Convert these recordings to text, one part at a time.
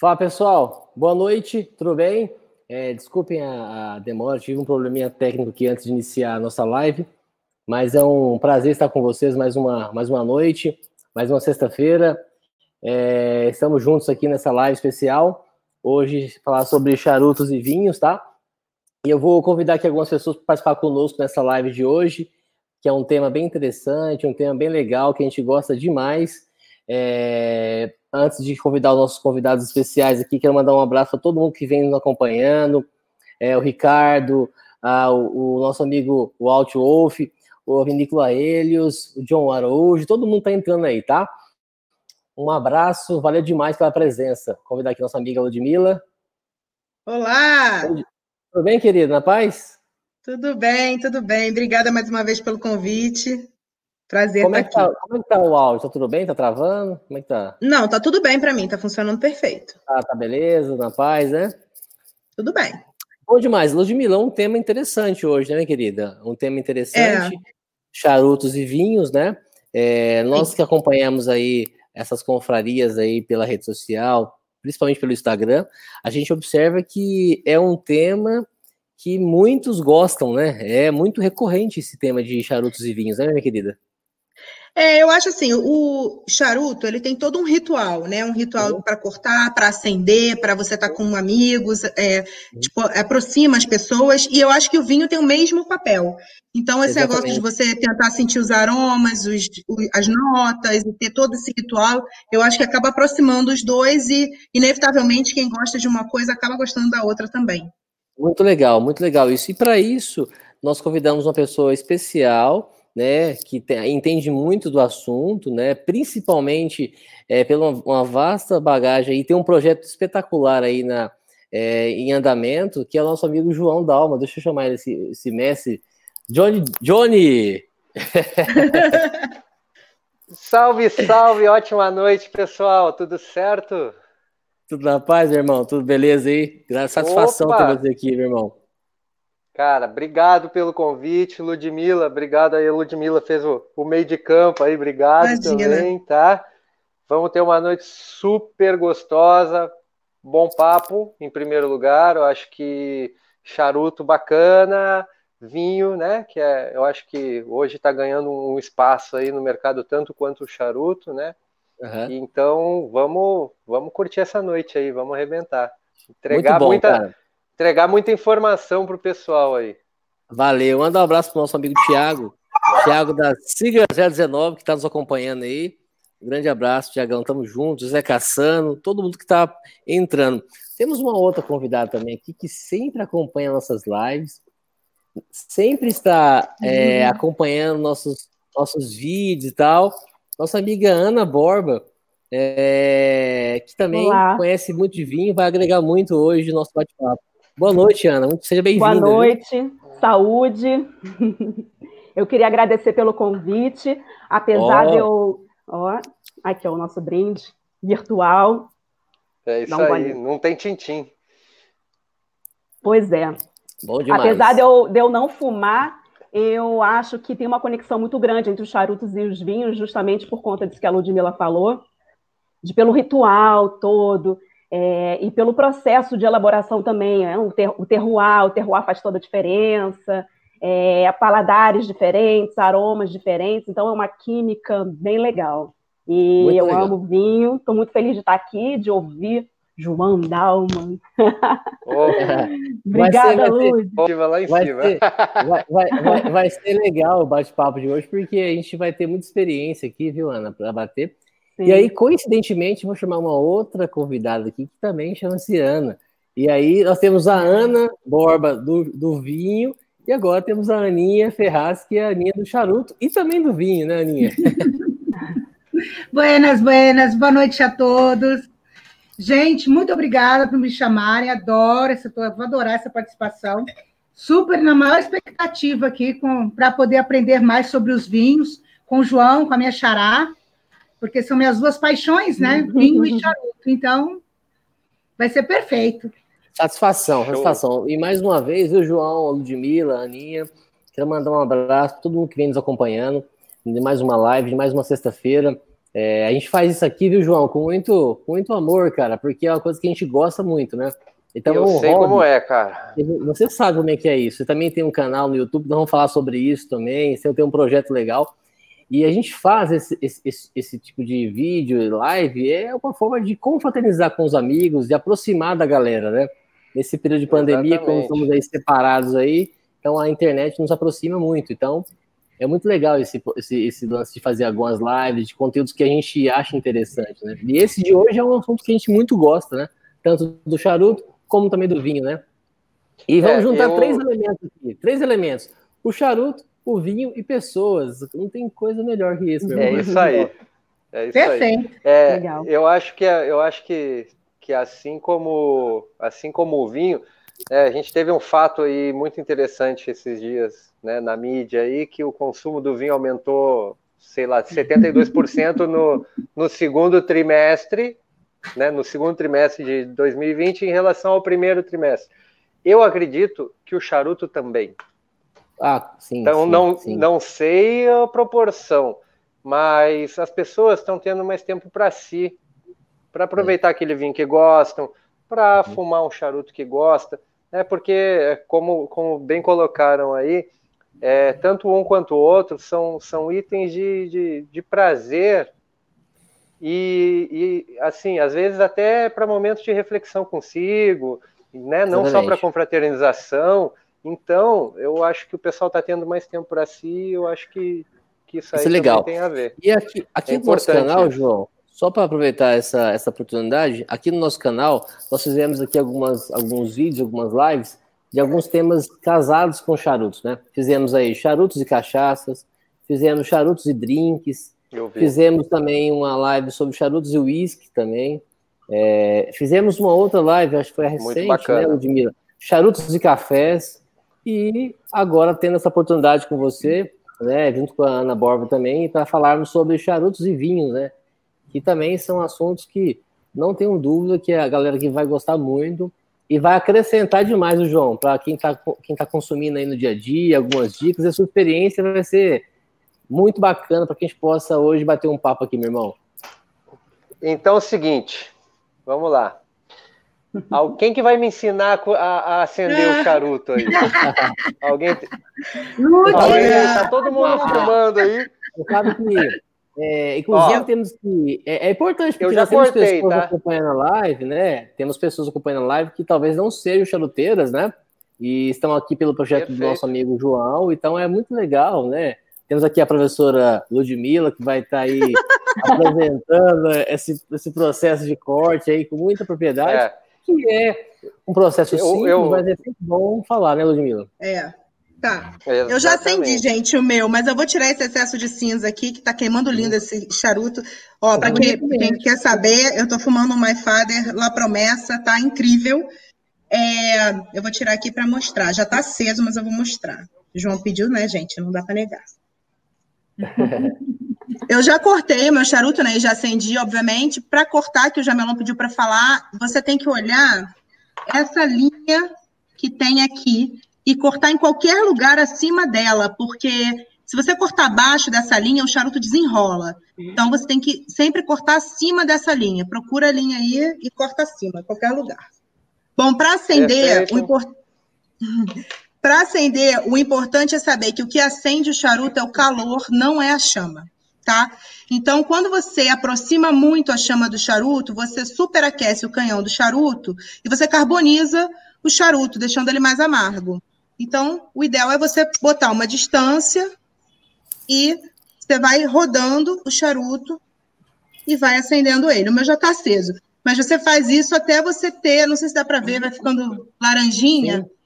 Fala pessoal, boa noite, tudo bem? É, desculpem a, a, demora, tive um probleminha técnico aqui antes de iniciar a nossa live, mas é um prazer estar com vocês mais uma, mais uma noite, mais uma sexta-feira. É, estamos juntos aqui nessa live especial. Hoje falar sobre charutos e vinhos, tá? E eu vou convidar aqui algumas pessoas para participar conosco nessa live de hoje, que é um tema bem interessante, um tema bem legal, que a gente gosta demais. É, antes de convidar os nossos convidados especiais aqui, quero mandar um abraço para todo mundo que vem nos acompanhando, é, o Ricardo, a, o, o, nosso amigo o Alt Wolf, o Vinícola Aelios, o John Araújo, todo mundo está entrando aí, tá? Um abraço, valeu demais pela presença. Convidar aqui nossa amiga Ludmilla. Olá! Tudo bem, querida? Na paz? Tudo bem, tudo bem. Obrigada mais uma vez pelo convite. Prazer como estar é tá, Como é que tá o áudio? Tá tudo bem? Tá travando? Como é que tá? Não, tá tudo bem para mim, tá funcionando perfeito. Ah, tá beleza, na paz, né? Tudo bem. Bom demais. Ludmilla, um tema interessante hoje, né, minha querida? Um tema interessante. É. Charutos e vinhos, né? É, nós que acompanhamos aí essas confrarias aí pela rede social, principalmente pelo Instagram, a gente observa que é um tema que muitos gostam, né? É muito recorrente esse tema de charutos e vinhos, né, minha querida? É, eu acho assim, o charuto, ele tem todo um ritual, né? Um ritual uhum. para cortar, para acender, para você estar tá com amigos, é, uhum. tipo, aproxima as pessoas, e eu acho que o vinho tem o mesmo papel. Então, esse Exatamente. negócio de você tentar sentir os aromas, os, as notas, e ter todo esse ritual, eu acho que acaba aproximando os dois e, inevitavelmente, quem gosta de uma coisa acaba gostando da outra também. Muito legal, muito legal isso. E para isso, nós convidamos uma pessoa especial né, que tem, entende muito do assunto, né, principalmente é, pela uma vasta bagagem e tem um projeto espetacular aí na, é, em andamento, que é o nosso amigo João Dalma. Deixa eu chamar ele, esse, esse mestre. Johnny! Johnny! salve, salve! Ótima noite, pessoal! Tudo certo? Tudo na paz, meu irmão? Tudo beleza aí? Satisfação ter você aqui, meu irmão. Cara, obrigado pelo convite, Ludmila. Obrigado aí, Ludmila fez o, o meio de campo aí, obrigado Imagina. também, tá? Vamos ter uma noite super gostosa, bom papo, em primeiro lugar. Eu acho que charuto bacana, vinho, né? Que é, eu acho que hoje está ganhando um espaço aí no mercado tanto quanto o charuto, né? Uhum. Então vamos, vamos curtir essa noite aí, vamos arrebentar. Entregar bom, muita, cara entregar muita informação para o pessoal aí. Valeu. Manda um abraço para o nosso amigo Thiago. Thiago da Siga 019, que está nos acompanhando aí. Um grande abraço, Tiagão. Tamo juntos. Zé Cassano, todo mundo que está entrando. Temos uma outra convidada também aqui que sempre acompanha nossas lives, sempre está é, uhum. acompanhando nossos, nossos vídeos e tal. Nossa amiga Ana Borba, é, que também Olá. conhece muito de vinho, vai agregar muito hoje no nosso bate-papo. Boa noite, Ana. Seja bem-vinda. Boa noite, viu? saúde. Eu queria agradecer pelo convite, apesar oh. de eu. Ó, aqui é o nosso brinde virtual. É isso um aí, não tem tintim. Pois é. Bom demais. Apesar de eu, de eu não fumar, eu acho que tem uma conexão muito grande entre os charutos e os vinhos, justamente por conta disso que a Ludmilla falou, de pelo ritual todo, é, e pelo processo de elaboração também, né? o, ter, o terroir, o terroir faz toda a diferença, é, paladares diferentes, aromas diferentes, então é uma química bem legal. E muito eu legal. amo vinho, estou muito feliz de estar aqui, de ouvir João Dalman. Oh, Obrigada, Luz. Vai, vai, ser, vai, vai, vai ser legal o bate-papo de hoje, porque a gente vai ter muita experiência aqui, viu, Ana, para bater. Sim. E aí, coincidentemente, vou chamar uma outra convidada aqui, que também chama-se Ana. E aí, nós temos a Ana Borba do, do vinho, e agora temos a Aninha Ferraz, que é a Aninha do charuto, e também do vinho, né, Aninha? buenas, buenas, boa noite a todos. Gente, muito obrigada por me chamarem, adoro essa, vou adorar essa participação. Super na maior expectativa aqui para poder aprender mais sobre os vinhos com o João, com a minha xará porque são minhas duas paixões, né? Uhum. Vinho e charuto. Então, vai ser perfeito. Satisfação, Show. satisfação. E mais uma vez, o João, a Ludmilla, a Aninha, quero mandar um abraço para todo mundo que vem nos acompanhando de mais uma live, de mais uma sexta-feira. É, a gente faz isso aqui, viu, João, com muito, com muito amor, cara, porque é uma coisa que a gente gosta muito, né? Então, eu sei hobby, como é, cara. Você sabe como é que é isso. Você também tem um canal no YouTube, nós vamos falar sobre isso também. Você tem um projeto legal. E a gente faz esse, esse, esse, tipo de vídeo, live, é uma forma de confraternizar com os amigos, de aproximar da galera, né? Nesse período de pandemia, Exatamente. quando estamos aí separados aí, então a internet nos aproxima muito. Então, é muito legal esse, esse, esse lance de fazer algumas lives, de conteúdos que a gente acha interessante, né? E esse de hoje é um assunto que a gente muito gosta, né? Tanto do charuto como também do vinho, né? E vamos é, juntar eu... três elementos aqui, três elementos: o charuto, o vinho e pessoas. Não tem coisa melhor que isso, meu É isso aí. É isso Perfeito. aí. É, Legal. Eu acho que eu acho que, que assim como assim como o vinho, é, a gente teve um fato aí muito interessante esses dias, né, na mídia aí que o consumo do vinho aumentou, sei lá, 72% no, no segundo trimestre né, no segundo trimestre de 2020 em relação ao primeiro trimestre. Eu acredito que o charuto também. Ah, sim. Então sim, não, sim. não sei a proporção, mas as pessoas estão tendo mais tempo para si, para aproveitar é. aquele vinho que gostam, para uhum. fumar um charuto que gosta, né? Porque como, como bem colocaram aí, é, tanto um quanto o outro são, são itens de, de, de prazer e, e assim, às vezes até para momentos de reflexão consigo, né? não Exatamente. só para confraternização. Então, eu acho que o pessoal está tendo mais tempo para si, eu acho que, que isso aí isso é legal. tem a ver. E aqui, aqui é no nosso canal, João, só para aproveitar essa, essa oportunidade, aqui no nosso canal, nós fizemos aqui algumas, alguns vídeos, algumas lives de alguns temas casados com charutos, né? Fizemos aí charutos e cachaças, fizemos charutos e drinks, Fizemos também uma live sobre charutos e uísque também. É, fizemos uma outra live, acho que foi a recente, né, Ludmila? Charutos e cafés. E agora tendo essa oportunidade com você, né, junto com a Ana Borba também, para falarmos sobre charutos e vinhos, né? Que também são assuntos que não tenho dúvida que a galera que vai gostar muito e vai acrescentar demais o João, para quem está quem tá consumindo aí no dia a dia, algumas dicas, a sua experiência vai ser muito bacana para que a gente possa hoje bater um papo aqui, meu irmão. Então é o seguinte, vamos lá. Alguém que vai me ensinar a, a acender o charuto aí? Alguém? Alguém tá todo mundo fumando aí. Sabe que, é, inclusive, Ó, temos que. É, é importante, porque eu já temos cortei, pessoas tá? acompanhando a live, né? Temos pessoas acompanhando a live que talvez não sejam charuteiras, né? E estão aqui pelo projeto Perfeito. do nosso amigo João, então é muito legal, né? Temos aqui a professora Ludmilla, que vai estar tá aí apresentando esse, esse processo de corte aí com muita propriedade, é. Que é um processo eu, simples, eu... mas é sempre bom falar, né, Ludmilla? É. Tá. Exatamente. Eu já acendi, gente, o meu, mas eu vou tirar esse excesso de cinza aqui, que tá queimando lindo esse charuto. Ó, para quem, quem, quer saber, eu tô fumando um My Father La Promessa, tá incrível. É, eu vou tirar aqui para mostrar. Já tá aceso, mas eu vou mostrar. O João pediu, né, gente? Não dá para negar. Eu já cortei meu charuto, né? E já acendi, obviamente. Para cortar, que o Jamelão pediu para falar, você tem que olhar essa linha que tem aqui e cortar em qualquer lugar acima dela, porque se você cortar abaixo dessa linha, o charuto desenrola. Então você tem que sempre cortar acima dessa linha. Procura a linha aí e corta acima, qualquer lugar. Bom, para acender, o importante. Para acender, o importante é saber que o que acende o charuto é o calor, não é a chama, tá? Então, quando você aproxima muito a chama do charuto, você superaquece o canhão do charuto e você carboniza o charuto, deixando ele mais amargo. Então, o ideal é você botar uma distância e você vai rodando o charuto e vai acendendo ele. O meu já está aceso. Mas você faz isso até você ter, não sei se dá para ver, vai ficando laranjinha. Sim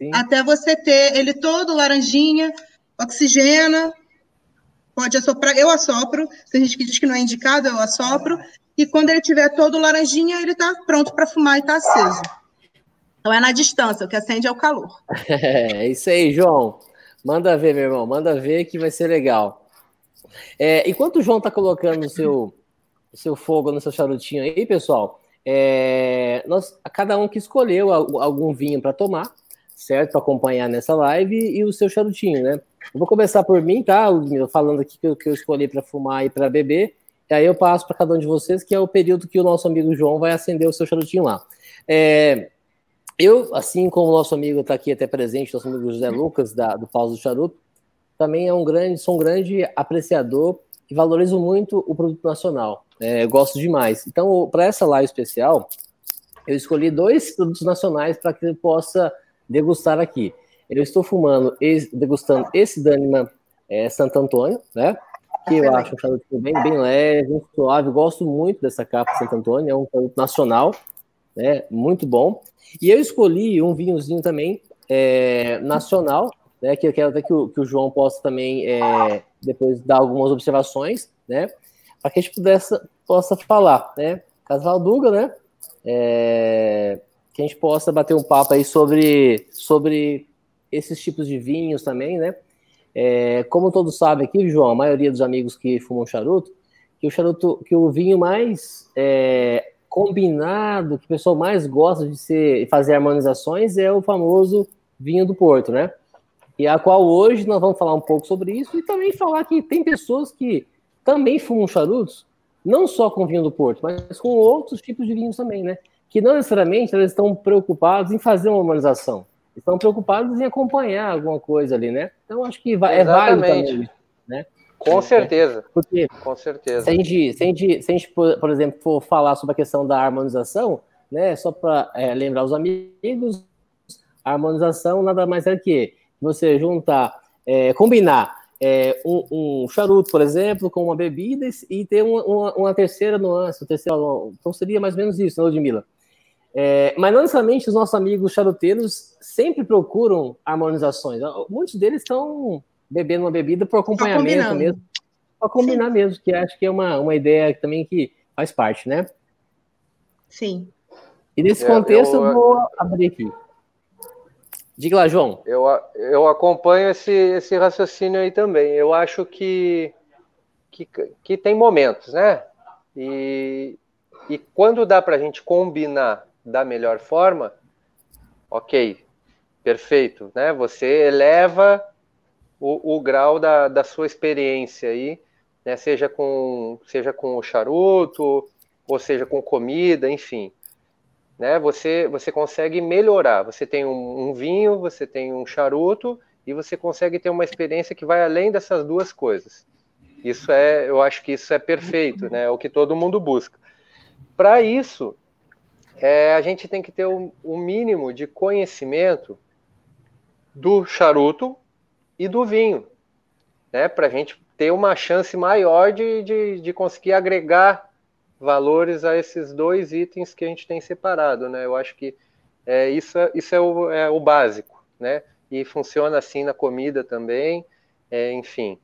Sim. até você ter ele todo laranjinha, oxigena, pode assoprar, eu assopro, tem gente que diz que não é indicado, eu assopro, e quando ele tiver todo laranjinha, ele está pronto para fumar e está aceso. Então é na distância, o que acende é o calor. É isso aí, João. Manda ver, meu irmão, manda ver que vai ser legal. É, enquanto o João está colocando o seu, o seu fogo no seu charutinho aí, pessoal, é, nós, cada um que escolheu algum vinho para tomar, certo? Para acompanhar nessa live e o seu charutinho, né? Eu vou começar por mim, tá? Falando aqui que eu, que eu escolhi para fumar e para beber, E aí eu passo para cada um de vocês, que é o período que o nosso amigo João vai acender o seu charutinho lá. É, eu, assim como o nosso amigo está aqui até presente, nosso amigo José Lucas, da, do Paulo do Charuto, também é um grande, sou um grande apreciador e valorizo muito o produto nacional. É, gosto demais. Então, para essa live especial, eu escolhi dois produtos nacionais para que eu possa degustar aqui. Eu estou fumando, degustando esse Dânima é, Santo Antônio, né? Que eu acho um charuto bem, bem leve, suave. Gosto muito dessa capa Santo Antônio, é um produto nacional, né? Muito bom. E eu escolhi um vinhozinho também é, nacional, né? Que eu quero até que o, que o João possa também é, depois dar algumas observações, né? Para que a gente pudesse, possa falar, né? Casvalduga, né? É, que a gente possa bater um papo aí sobre, sobre esses tipos de vinhos também, né? É, como todos sabem aqui, João, a maioria dos amigos que fumam charuto, que o charuto, que o vinho mais é, combinado, que o pessoal mais gosta de ser, fazer harmonizações é o famoso vinho do Porto, né? E a qual hoje nós vamos falar um pouco sobre isso e também falar que tem pessoas que também fumam charutos, não só com vinho do Porto, mas com outros tipos de vinhos também, né? Que não necessariamente eles estão preocupados em fazer uma harmonização estão preocupados em acompanhar alguma coisa ali, né? Então acho que é válido também, né? Com certeza. Porque com certeza. Se a, gente, se, a gente, se a gente, por exemplo, for falar sobre a questão da harmonização, né? Só para é, lembrar os amigos, a harmonização nada mais é que você juntar, é, combinar é, um, um, charuto, por exemplo, com uma bebida e ter uma, uma, uma terceira nuance, terceira, então seria mais ou menos isso, né, Ludmilla? É, mas não necessariamente os nossos amigos charuteiros sempre procuram harmonizações. Muitos deles estão bebendo uma bebida por acompanhamento mesmo. Para combinar Sim. mesmo, que acho que é uma, uma ideia também que faz parte, né? Sim. E nesse é, contexto eu, eu, eu vou abrir aqui. Diga lá, João. Eu, eu acompanho esse, esse raciocínio aí também. Eu acho que, que, que tem momentos, né? E, e quando dá para a gente combinar da melhor forma, ok, perfeito, né? Você eleva o, o grau da, da sua experiência aí, né? Seja com, seja com o charuto, ou seja com comida, enfim. Né? Você, você consegue melhorar. Você tem um, um vinho, você tem um charuto, e você consegue ter uma experiência que vai além dessas duas coisas. Isso é, eu acho que isso é perfeito, né? É o que todo mundo busca. Para isso, é, a gente tem que ter o, o mínimo de conhecimento do charuto e do vinho, né? Para a gente ter uma chance maior de, de, de, conseguir agregar valores a esses dois itens que a gente tem separado, né? Eu acho que é, isso, isso é, o, é o básico, né? E funciona assim na comida também, é, enfim.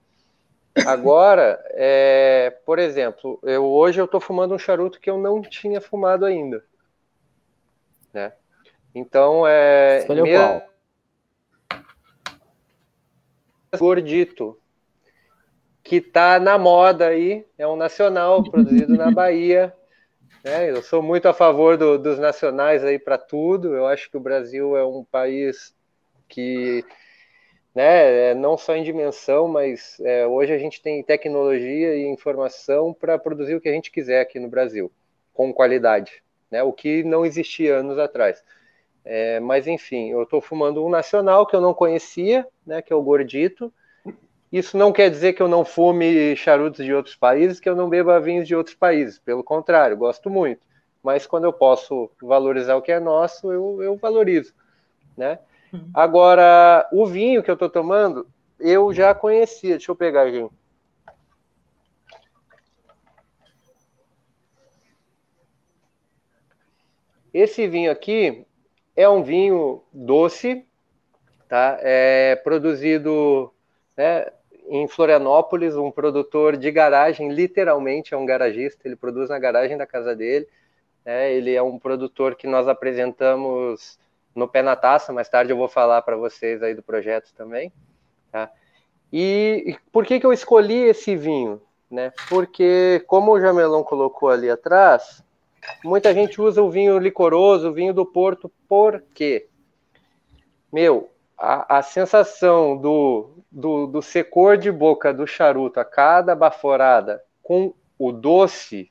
Agora, é, por exemplo, eu, hoje eu estou fumando um charuto que eu não tinha fumado ainda né? Então, é... Escolheu mesmo... Gordito, que tá na moda aí, é um nacional produzido na Bahia. Né? Eu sou muito a favor do, dos nacionais aí para tudo. Eu acho que o Brasil é um país que, né, é não só em dimensão, mas é, hoje a gente tem tecnologia e informação para produzir o que a gente quiser aqui no Brasil, com qualidade né? O que não existia anos atrás. É, mas enfim, eu estou fumando um nacional que eu não conhecia, né? Que é o Gordito. Isso não quer dizer que eu não fume charutos de outros países, que eu não beba vinhos de outros países. Pelo contrário, gosto muito. Mas quando eu posso valorizar o que é nosso, eu, eu valorizo, né? Uhum. Agora, o vinho que eu estou tomando, eu já conhecia. Deixa eu pegar, gente. Esse vinho aqui é um vinho doce, tá? É produzido né, em Florianópolis, um produtor de garagem, literalmente é um garagista, ele produz na garagem da casa dele. Né? Ele é um produtor que nós apresentamos no Pé na Taça, mais tarde eu vou falar para vocês aí do projeto também. Tá? E, por que, que eu escolhi esse vinho? Né? Porque, como o Jamelão colocou ali atrás, Muita gente usa o vinho licoroso, o vinho do Porto, por quê? Meu, a, a sensação do, do, do secor de boca do charuto a cada baforada, com o doce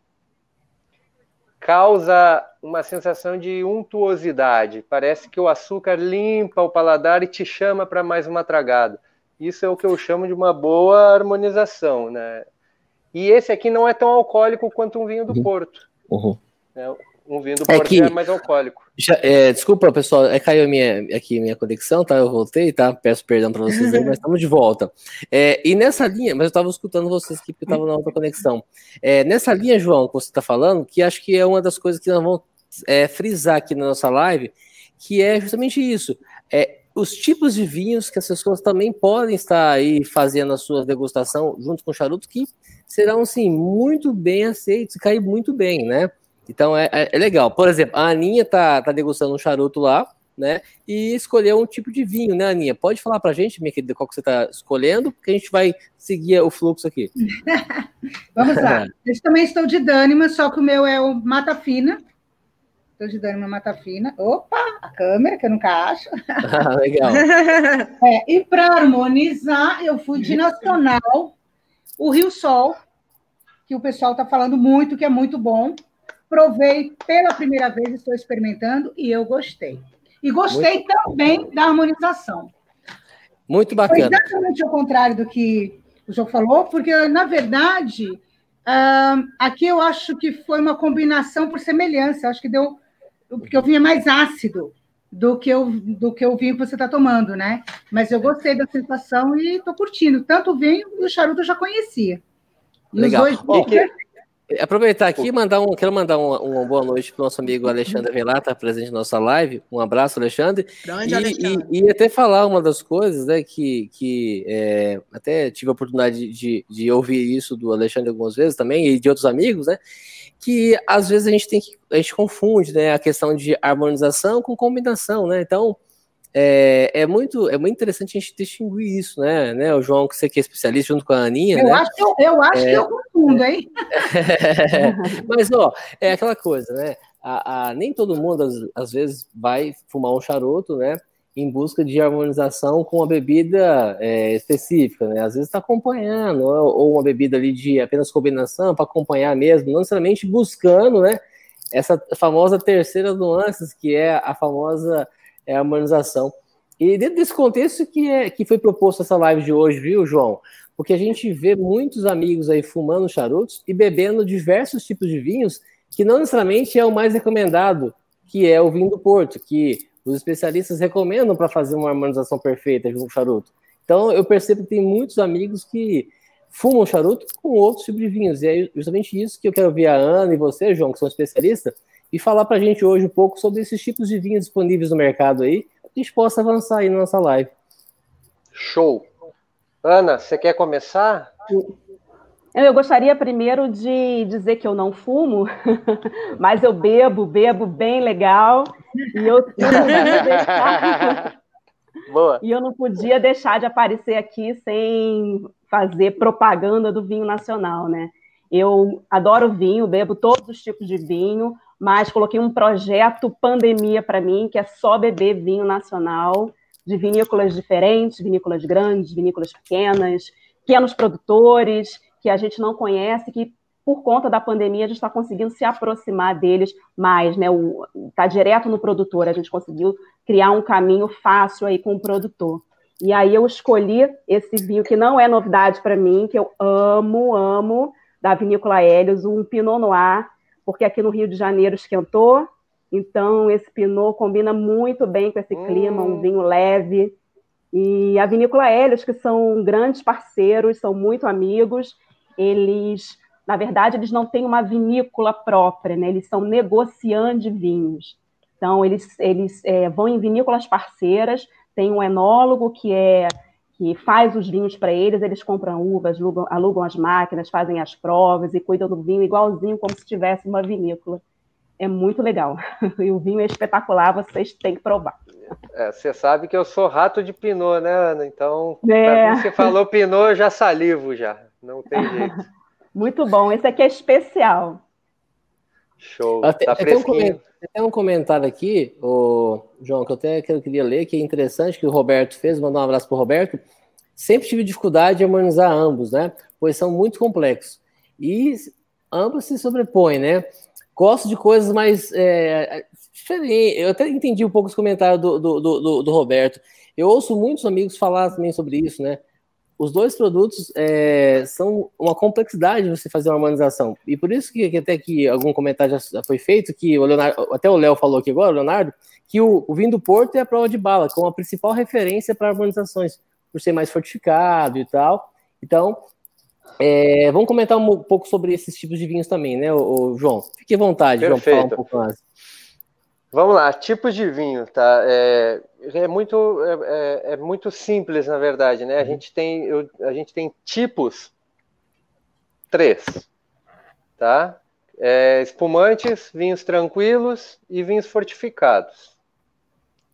causa uma sensação de untuosidade. Parece que o açúcar limpa o paladar e te chama para mais uma tragada. Isso é o que eu chamo de uma boa harmonização, né? E esse aqui não é tão alcoólico quanto um vinho do uhum. Porto. Uhum. É, um vinho do é que, é mais alcoólico. Já, é, desculpa, pessoal, é, caiu minha, aqui minha conexão, tá? Eu voltei, tá? Peço perdão para vocês aí, mas estamos de volta. É, e nessa linha, mas eu estava escutando vocês aqui porque eu estava na outra conexão. É, nessa linha, João, que você está falando, que acho que é uma das coisas que nós vamos é, frisar aqui na nossa live, que é justamente isso. É, os tipos de vinhos que as pessoas também podem estar aí fazendo a sua degustação junto com o charuto, que serão, sim, muito bem aceitos e cair muito bem, né? Então é, é, é, legal. Por exemplo, a Aninha tá, tá degustando um charuto lá, né? E escolheu um tipo de vinho, né, Aninha? Pode falar pra gente, minha querida, qual que você tá escolhendo, porque a gente vai seguir o fluxo aqui. Vamos lá. Eu também estou de Dânima, só que o meu é o Mata Fina. Estou de Dânima Mata Fina. Opa, a câmera, que eu nunca acho. Ah, legal. É, e para harmonizar, eu fui de Nacional, o Rio Sol, que o pessoal está falando muito, que é muito bom. Provei pela primeira vez, estou experimentando e eu gostei. E gostei Muito... também da harmonização. Muito bacana. Foi exatamente ao contrário do que o João falou, porque, na verdade, uh, aqui eu acho que foi uma combinação por semelhança. Acho que deu. Porque o vinho é mais ácido do que, o, do que o vinho que você está tomando, né? Mas eu gostei da sensação e estou curtindo. Tanto o vinho e o charuto eu já conhecia. E Legal. Os dois, Aproveitar aqui e mandar um, quero mandar uma, uma boa noite para o nosso amigo Alexandre Velar, está presente na nossa live. Um abraço, Alexandre. Grande e, Alexandre. E, e, até falar uma das coisas, né, que, que é, até tive a oportunidade de, de ouvir isso do Alexandre algumas vezes também, e de outros amigos, né, que às vezes a gente tem que, a gente confunde, né, a questão de harmonização com combinação, né, então é, é, muito, é muito interessante a gente distinguir isso, né? né? O João, que você que é especialista junto com a Aninha. Eu né? acho, que eu, eu, acho é, que eu confundo, hein? mas, ó, é aquela coisa, né? A, a, nem todo mundo, às, às, vezes, vai fumar um charuto, né? Em busca de harmonização com uma bebida é, específica, né? Às vezes está acompanhando, ou, ou uma bebida ali de apenas combinação para acompanhar mesmo, não necessariamente buscando, né? Essa famosa terceira nuances, que é a famosa é a harmonização. E dentro desse contexto que, é, que foi proposto essa live de hoje, viu, João? Porque a gente vê muitos amigos aí fumando charutos e bebendo diversos tipos de vinhos que não necessariamente é o mais recomendado, que é o vinho do Porto, que os especialistas recomendam para fazer uma harmonização perfeita com o charuto. Então eu percebo que tem muitos amigos que fumam charuto com outros tipos de vinhos. E é justamente isso que eu quero ver a Ana e você, João, que são especialistas, e falar para a gente hoje um pouco sobre esses tipos de vinhos disponíveis no mercado aí, que a gente possa avançar aí na nossa live. Show. Ana, você quer começar? Eu gostaria primeiro de dizer que eu não fumo, mas eu bebo, bebo bem legal. E eu, eu não podia deixar, Boa. E eu não podia deixar de aparecer aqui sem fazer propaganda do vinho nacional, né? Eu adoro vinho, bebo todos os tipos de vinho, mas coloquei um projeto pandemia para mim, que é só beber vinho nacional, de vinícolas diferentes, vinícolas grandes, vinícolas pequenas, pequenos produtores que a gente não conhece, que por conta da pandemia a gente está conseguindo se aproximar deles mais, né? Está direto no produtor, a gente conseguiu criar um caminho fácil aí com o produtor. E aí eu escolhi esse vinho que não é novidade para mim, que eu amo, amo, da Vinícola Hélios, um Pinot Noir porque aqui no Rio de Janeiro esquentou, então esse Pinot combina muito bem com esse clima, um hum. vinho leve. E a Vinícola Hélios, que são grandes parceiros, são muito amigos, eles, na verdade, eles não têm uma vinícola própria, né? eles são negociantes de vinhos. Então, eles, eles é, vão em vinícolas parceiras, tem um enólogo que é que faz os vinhos para eles, eles compram uvas, alugam, alugam, as máquinas, fazem as provas e cuidam do vinho igualzinho como se tivesse uma vinícola. É muito legal. E o vinho é espetacular, vocês têm que provar. É, você sabe que eu sou rato de Pinot, né, Ana? Então, é. você falou Pinot, eu já salivo já. Não tem jeito. muito bom. Esse aqui é especial. Show. Tá tem. Tem um comentário aqui, o João, que eu até queria ler, que é interessante, que o Roberto fez, mandar um abraço para o Roberto. Sempre tive dificuldade de harmonizar ambos, né? Pois são muito complexos. E ambos se sobrepõem, né? Gosto de coisas mais é, diferentes. Eu até entendi um pouco os comentários do, do, do, do Roberto. Eu ouço muitos amigos falar também sobre isso, né? Os dois produtos é, são uma complexidade você fazer uma harmonização. E por isso que, que até que algum comentário já foi feito, que o Leonardo, até o Léo falou aqui agora, o Leonardo, que o, o vinho do Porto é a prova de bala, como a principal referência para harmonizações, por ser mais fortificado e tal. Então, é, vamos comentar um pouco sobre esses tipos de vinhos também, né, o, o João? Fique à vontade, Perfeito. João, falar um pouco mais. Vamos lá, tipos de vinho, tá? É, é muito, é, é, é, muito simples, na verdade, né? A uhum. gente tem, eu, a gente tem tipos três, tá? É, espumantes, vinhos tranquilos e vinhos fortificados.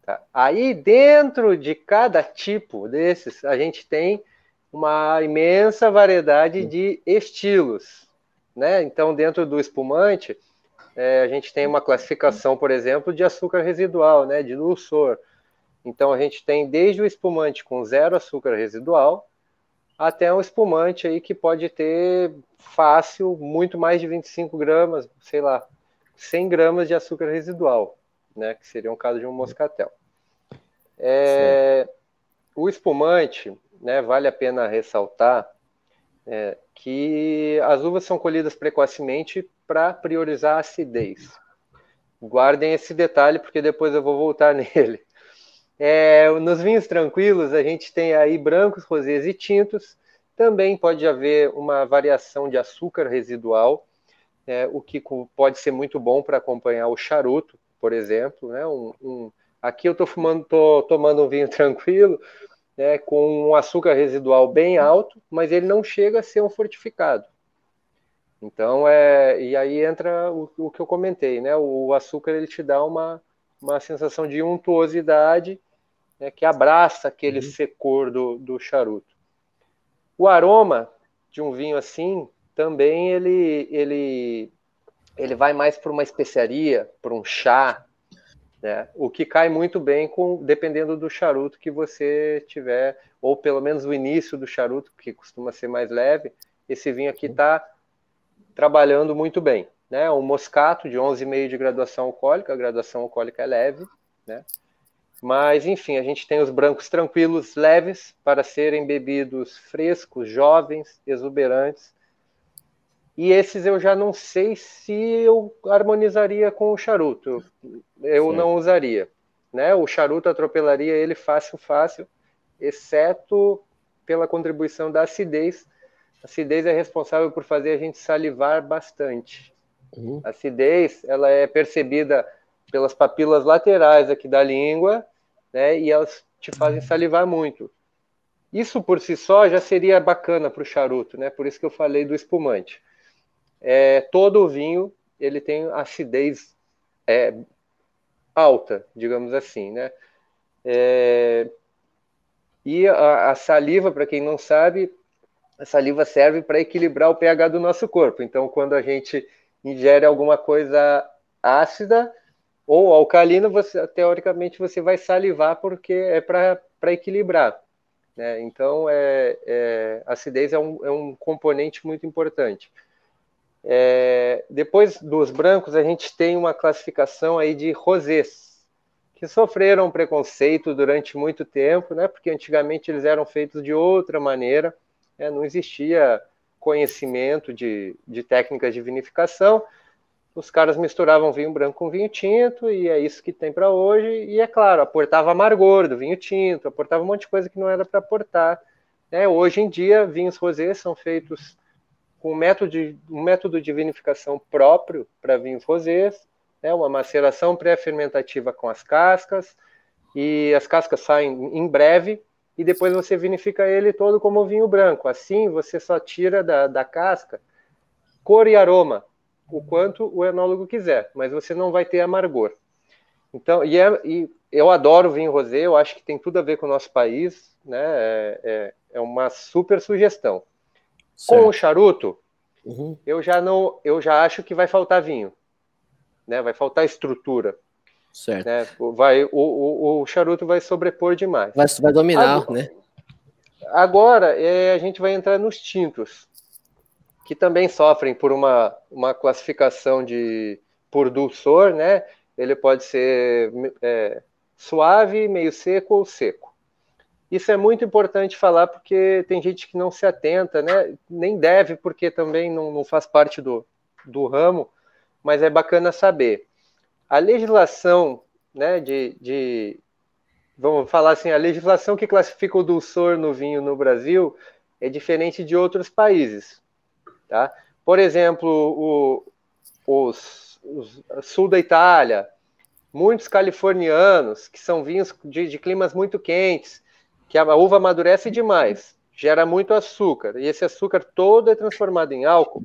Tá? Aí dentro de cada tipo desses, a gente tem uma imensa variedade de estilos, né? Então dentro do espumante é, a gente tem uma classificação, por exemplo, de açúcar residual, né, de dulçor. Então a gente tem desde o espumante com zero açúcar residual até um espumante aí que pode ter fácil muito mais de 25 gramas, sei lá, 100 gramas de açúcar residual, né, que seria um caso de um moscatel. É, o espumante, né, vale a pena ressaltar é, que as uvas são colhidas precocemente para priorizar a acidez. Guardem esse detalhe, porque depois eu vou voltar nele. É, nos vinhos tranquilos, a gente tem aí brancos, rosés e tintos. Também pode haver uma variação de açúcar residual, é, o que pode ser muito bom para acompanhar o charuto, por exemplo. Né? Um, um... aqui eu estou tomando um vinho tranquilo, né, com um açúcar residual bem alto, mas ele não chega a ser um fortificado. Então, é, e aí entra o, o, que eu comentei, né? O açúcar ele te dá uma, uma sensação de untuosidade né, que abraça aquele uhum. secor do, do charuto. O aroma de um vinho assim também ele ele ele vai mais para uma especiaria, para um chá, né? O que cai muito bem com dependendo do charuto que você tiver, ou pelo menos o início do charuto, que costuma ser mais leve. Esse vinho aqui está trabalhando muito bem. Né? Um moscato de 11,5 de graduação alcoólica, a graduação alcoólica é leve, né? Mas, enfim, a gente tem os brancos tranquilos, leves, para serem bebidos frescos, jovens, exuberantes. E esses eu já não sei se eu harmonizaria com o charuto. Eu Sim. não usaria. Né? O charuto atropelaria ele fácil, fácil, exceto pela contribuição da acidez acidez é responsável por fazer a gente salivar bastante. Uhum. A acidez, ela é percebida pelas papilas laterais aqui da língua, né? E elas te fazem salivar muito. Isso por si só já seria bacana para o charuto, né? Por isso que eu falei do espumante. É, todo o vinho ele tem acidez é, alta, digamos assim, né? É, e a, a saliva, para quem não sabe, a saliva serve para equilibrar o pH do nosso corpo. Então, quando a gente ingere alguma coisa ácida ou alcalina, você, teoricamente você vai salivar porque é para equilibrar. Né? Então, é, é, acidez é um, é um componente muito importante. É, depois dos brancos, a gente tem uma classificação aí de rosés, que sofreram preconceito durante muito tempo, né? porque antigamente eles eram feitos de outra maneira é, não existia conhecimento de, de técnicas de vinificação. Os caras misturavam vinho branco com vinho tinto, e é isso que tem para hoje. E é claro, aportava amargor do vinho tinto, aportava um monte de coisa que não era para aportar. É, hoje em dia, vinhos rosés são feitos com um método de, um método de vinificação próprio para vinhos rosés, né, uma maceração pré-fermentativa com as cascas, e as cascas saem em breve, e depois você vinifica ele todo como vinho branco. Assim, você só tira da, da casca cor e aroma, o quanto o enólogo quiser, mas você não vai ter amargor. Então, e, é, e eu adoro vinho rosé, eu acho que tem tudo a ver com o nosso país, né? É, é, é uma super sugestão. Certo. Com o charuto, uhum. eu já não, eu já acho que vai faltar vinho, né? Vai faltar estrutura. Certo. Né? Vai, o, o, o, charuto vai sobrepor demais. Vai, vai dominar, agora, né? Agora é, a gente vai entrar nos tintos, que também sofrem por uma, uma classificação de por dulçor, né? Ele pode ser é, suave, meio seco ou seco. Isso é muito importante falar porque tem gente que não se atenta, né? Nem deve, porque também não, não faz parte do, do ramo, mas é bacana saber. A legislação, né, de, de vamos falar assim, a legislação que classifica o dulçor no vinho no Brasil é diferente de outros países, tá? Por exemplo, o, os, os sul da Itália, muitos californianos, que são vinhos de, de climas muito quentes, que a uva amadurece demais, gera muito açúcar, e esse açúcar todo é transformado em álcool.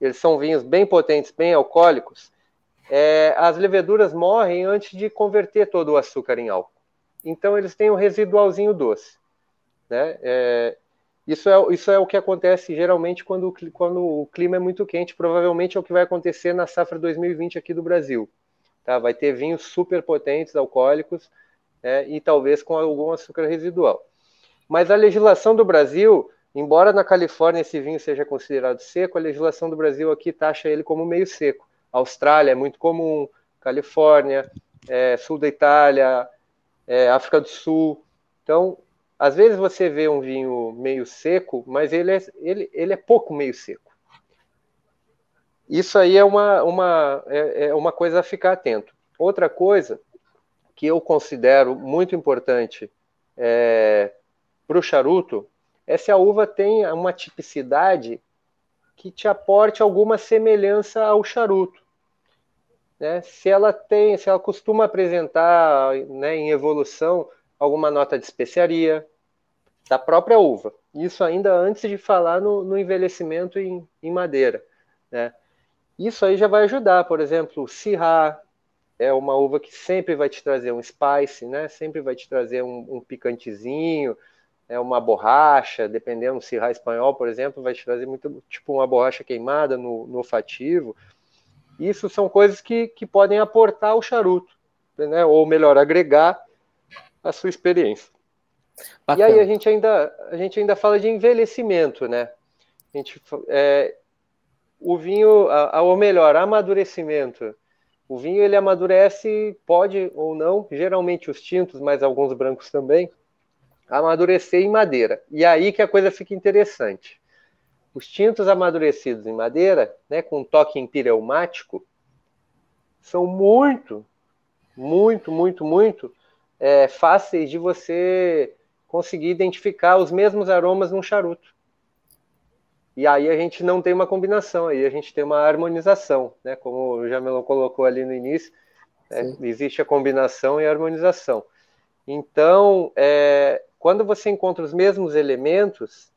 Eles são vinhos bem potentes, bem alcoólicos. É, as leveduras morrem antes de converter todo o açúcar em álcool. Então, eles têm um residualzinho doce. Né? É, isso, é, isso é o que acontece geralmente quando, quando o clima é muito quente. Provavelmente é o que vai acontecer na safra 2020 aqui do Brasil. Tá? Vai ter vinhos super potentes, alcoólicos, né? e talvez com algum açúcar residual. Mas a legislação do Brasil, embora na Califórnia esse vinho seja considerado seco, a legislação do Brasil aqui taxa ele como meio seco. Austrália é muito comum, Califórnia, é, sul da Itália, é, África do Sul. Então, às vezes você vê um vinho meio seco, mas ele é, ele, ele é pouco meio seco. Isso aí é uma, uma, é, é uma coisa a ficar atento. Outra coisa que eu considero muito importante é, para o charuto é se a uva tem uma tipicidade que te aporte alguma semelhança ao charuto. Né? Se ela tem, se ela costuma apresentar né, em evolução alguma nota de especiaria da própria uva. Isso ainda antes de falar no, no envelhecimento em, em madeira. Né? Isso aí já vai ajudar, por exemplo, o Syrah é uma uva que sempre vai te trazer um spice, né? Sempre vai te trazer um, um picantezinho, é uma borracha, dependendo do Syrah espanhol, por exemplo, vai te trazer muito, tipo uma borracha queimada no, no olfativo. Isso são coisas que, que podem aportar o charuto, né? Ou melhor, agregar a sua experiência. Bacana. E aí a gente ainda a gente ainda fala de envelhecimento, né? A gente, é, o vinho, ou melhor, amadurecimento. O vinho ele amadurece, pode ou não, geralmente os tintos, mas alguns brancos também, amadurecer em madeira. E aí que a coisa fica interessante. Os tintos amadurecidos em madeira, né, com toque empireumático, são muito, muito, muito, muito é, fáceis de você conseguir identificar os mesmos aromas num charuto. E aí a gente não tem uma combinação, aí a gente tem uma harmonização, né? Como o Jamelão colocou ali no início, né? existe a combinação e a harmonização. Então, é, quando você encontra os mesmos elementos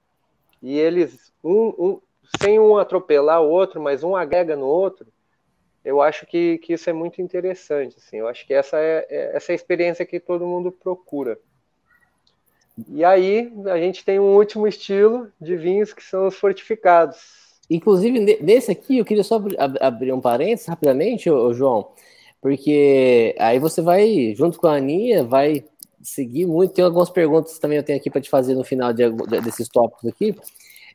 e eles um, um, sem um atropelar o outro, mas um agrega no outro, eu acho que, que isso é muito interessante. Assim, eu acho que essa é, é essa é a experiência que todo mundo procura. E aí a gente tem um último estilo de vinhos que são os fortificados. Inclusive, nesse aqui, eu queria só abrir um parênteses rapidamente, ô, João, porque aí você vai, junto com a Aninha, vai seguir muito. Tem algumas perguntas também eu tenho aqui para te fazer no final de, desses tópicos aqui.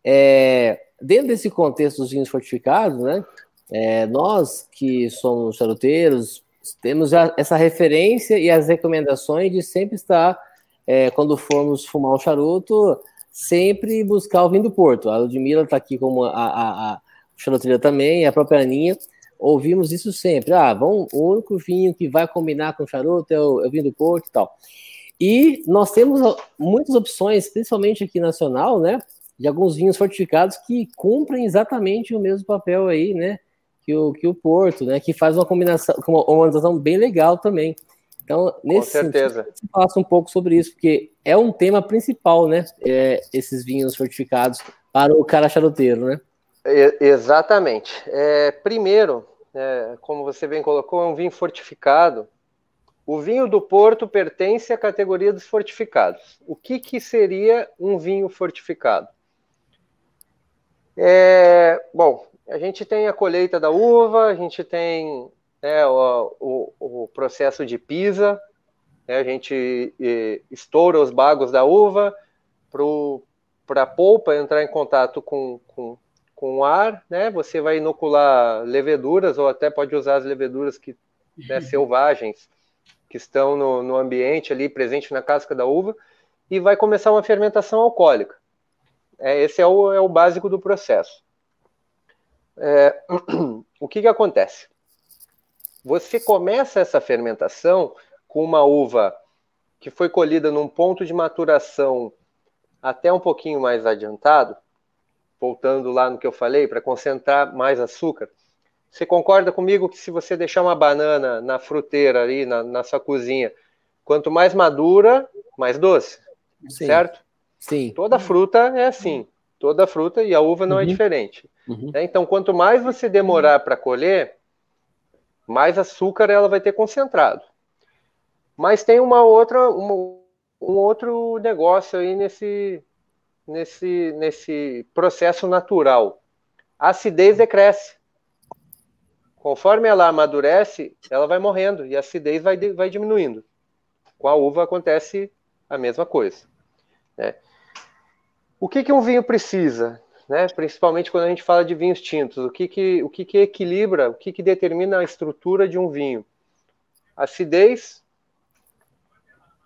É, dentro desse contexto dos vinhos fortificados, né? É, nós que somos charuteiros temos essa referência e as recomendações de sempre estar é, quando formos fumar um charuto, sempre buscar o vinho do Porto. A Ludmilla está aqui como a, a, a charuteira também, a própria Aninha. Ouvimos isso sempre. Ah, vamos, o único vinho que vai combinar com o charuto é o, é o vinho do Porto e tal. E nós temos muitas opções, principalmente aqui nacional, né? De alguns vinhos fortificados que cumprem exatamente o mesmo papel aí, né? Que o, que o Porto, né? Que faz uma combinação, uma combinação bem legal também. Então, nesse Com certeza. sentido, faça um pouco sobre isso, porque é um tema principal, né? É, esses vinhos fortificados para o cara charuteiro, né? É, exatamente. É, primeiro, é, como você bem colocou, é um vinho fortificado. O vinho do Porto pertence à categoria dos fortificados. O que, que seria um vinho fortificado? É, bom, a gente tem a colheita da uva, a gente tem né, o, o, o, processo de pisa, né, a gente e, estoura os bagos da uva para a polpa entrar em contato com, com, com com ar, né? Você vai inocular leveduras ou até pode usar as leveduras que né, selvagens que estão no, no ambiente ali presente na casca da uva e vai começar uma fermentação alcoólica. É, esse é o, é o básico do processo. É, o que, que acontece? Você começa essa fermentação com uma uva que foi colhida num ponto de maturação até um pouquinho mais adiantado, voltando lá no que eu falei, para concentrar mais açúcar. Você concorda comigo que se você deixar uma banana na fruteira ali na, na sua cozinha, quanto mais madura, mais doce, Sim. certo? Sim. Toda fruta é assim, toda fruta e a uva não é uhum. é diferente. Uhum. É, então, quanto mais você demorar para colher, mais açúcar ela vai ter concentrado. Mas tem uma outra, uma, um outro negócio aí nesse, nesse, nesse processo natural. A acidez decresce. Conforme ela amadurece, ela vai morrendo e a acidez vai, vai diminuindo. Com a uva acontece a mesma coisa. Né? O que, que um vinho precisa? Né? Principalmente quando a gente fala de vinhos tintos. O que, que, o que, que equilibra, o que, que determina a estrutura de um vinho? Acidez,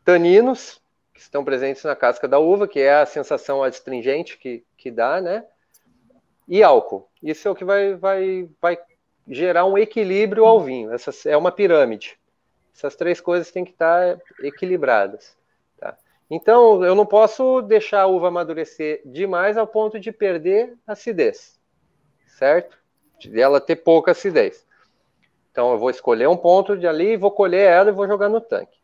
taninos, que estão presentes na casca da uva, que é a sensação adstringente que, que dá, né? E álcool. Isso é o que vai, vai, vai gerar um equilíbrio ao vinho. Essa é uma pirâmide. Essas três coisas têm que estar equilibradas. Tá? Então, eu não posso deixar a uva amadurecer demais ao ponto de perder acidez, certo? De ela ter pouca acidez. Então, eu vou escolher um ponto de ali, vou colher ela e vou jogar no tanque.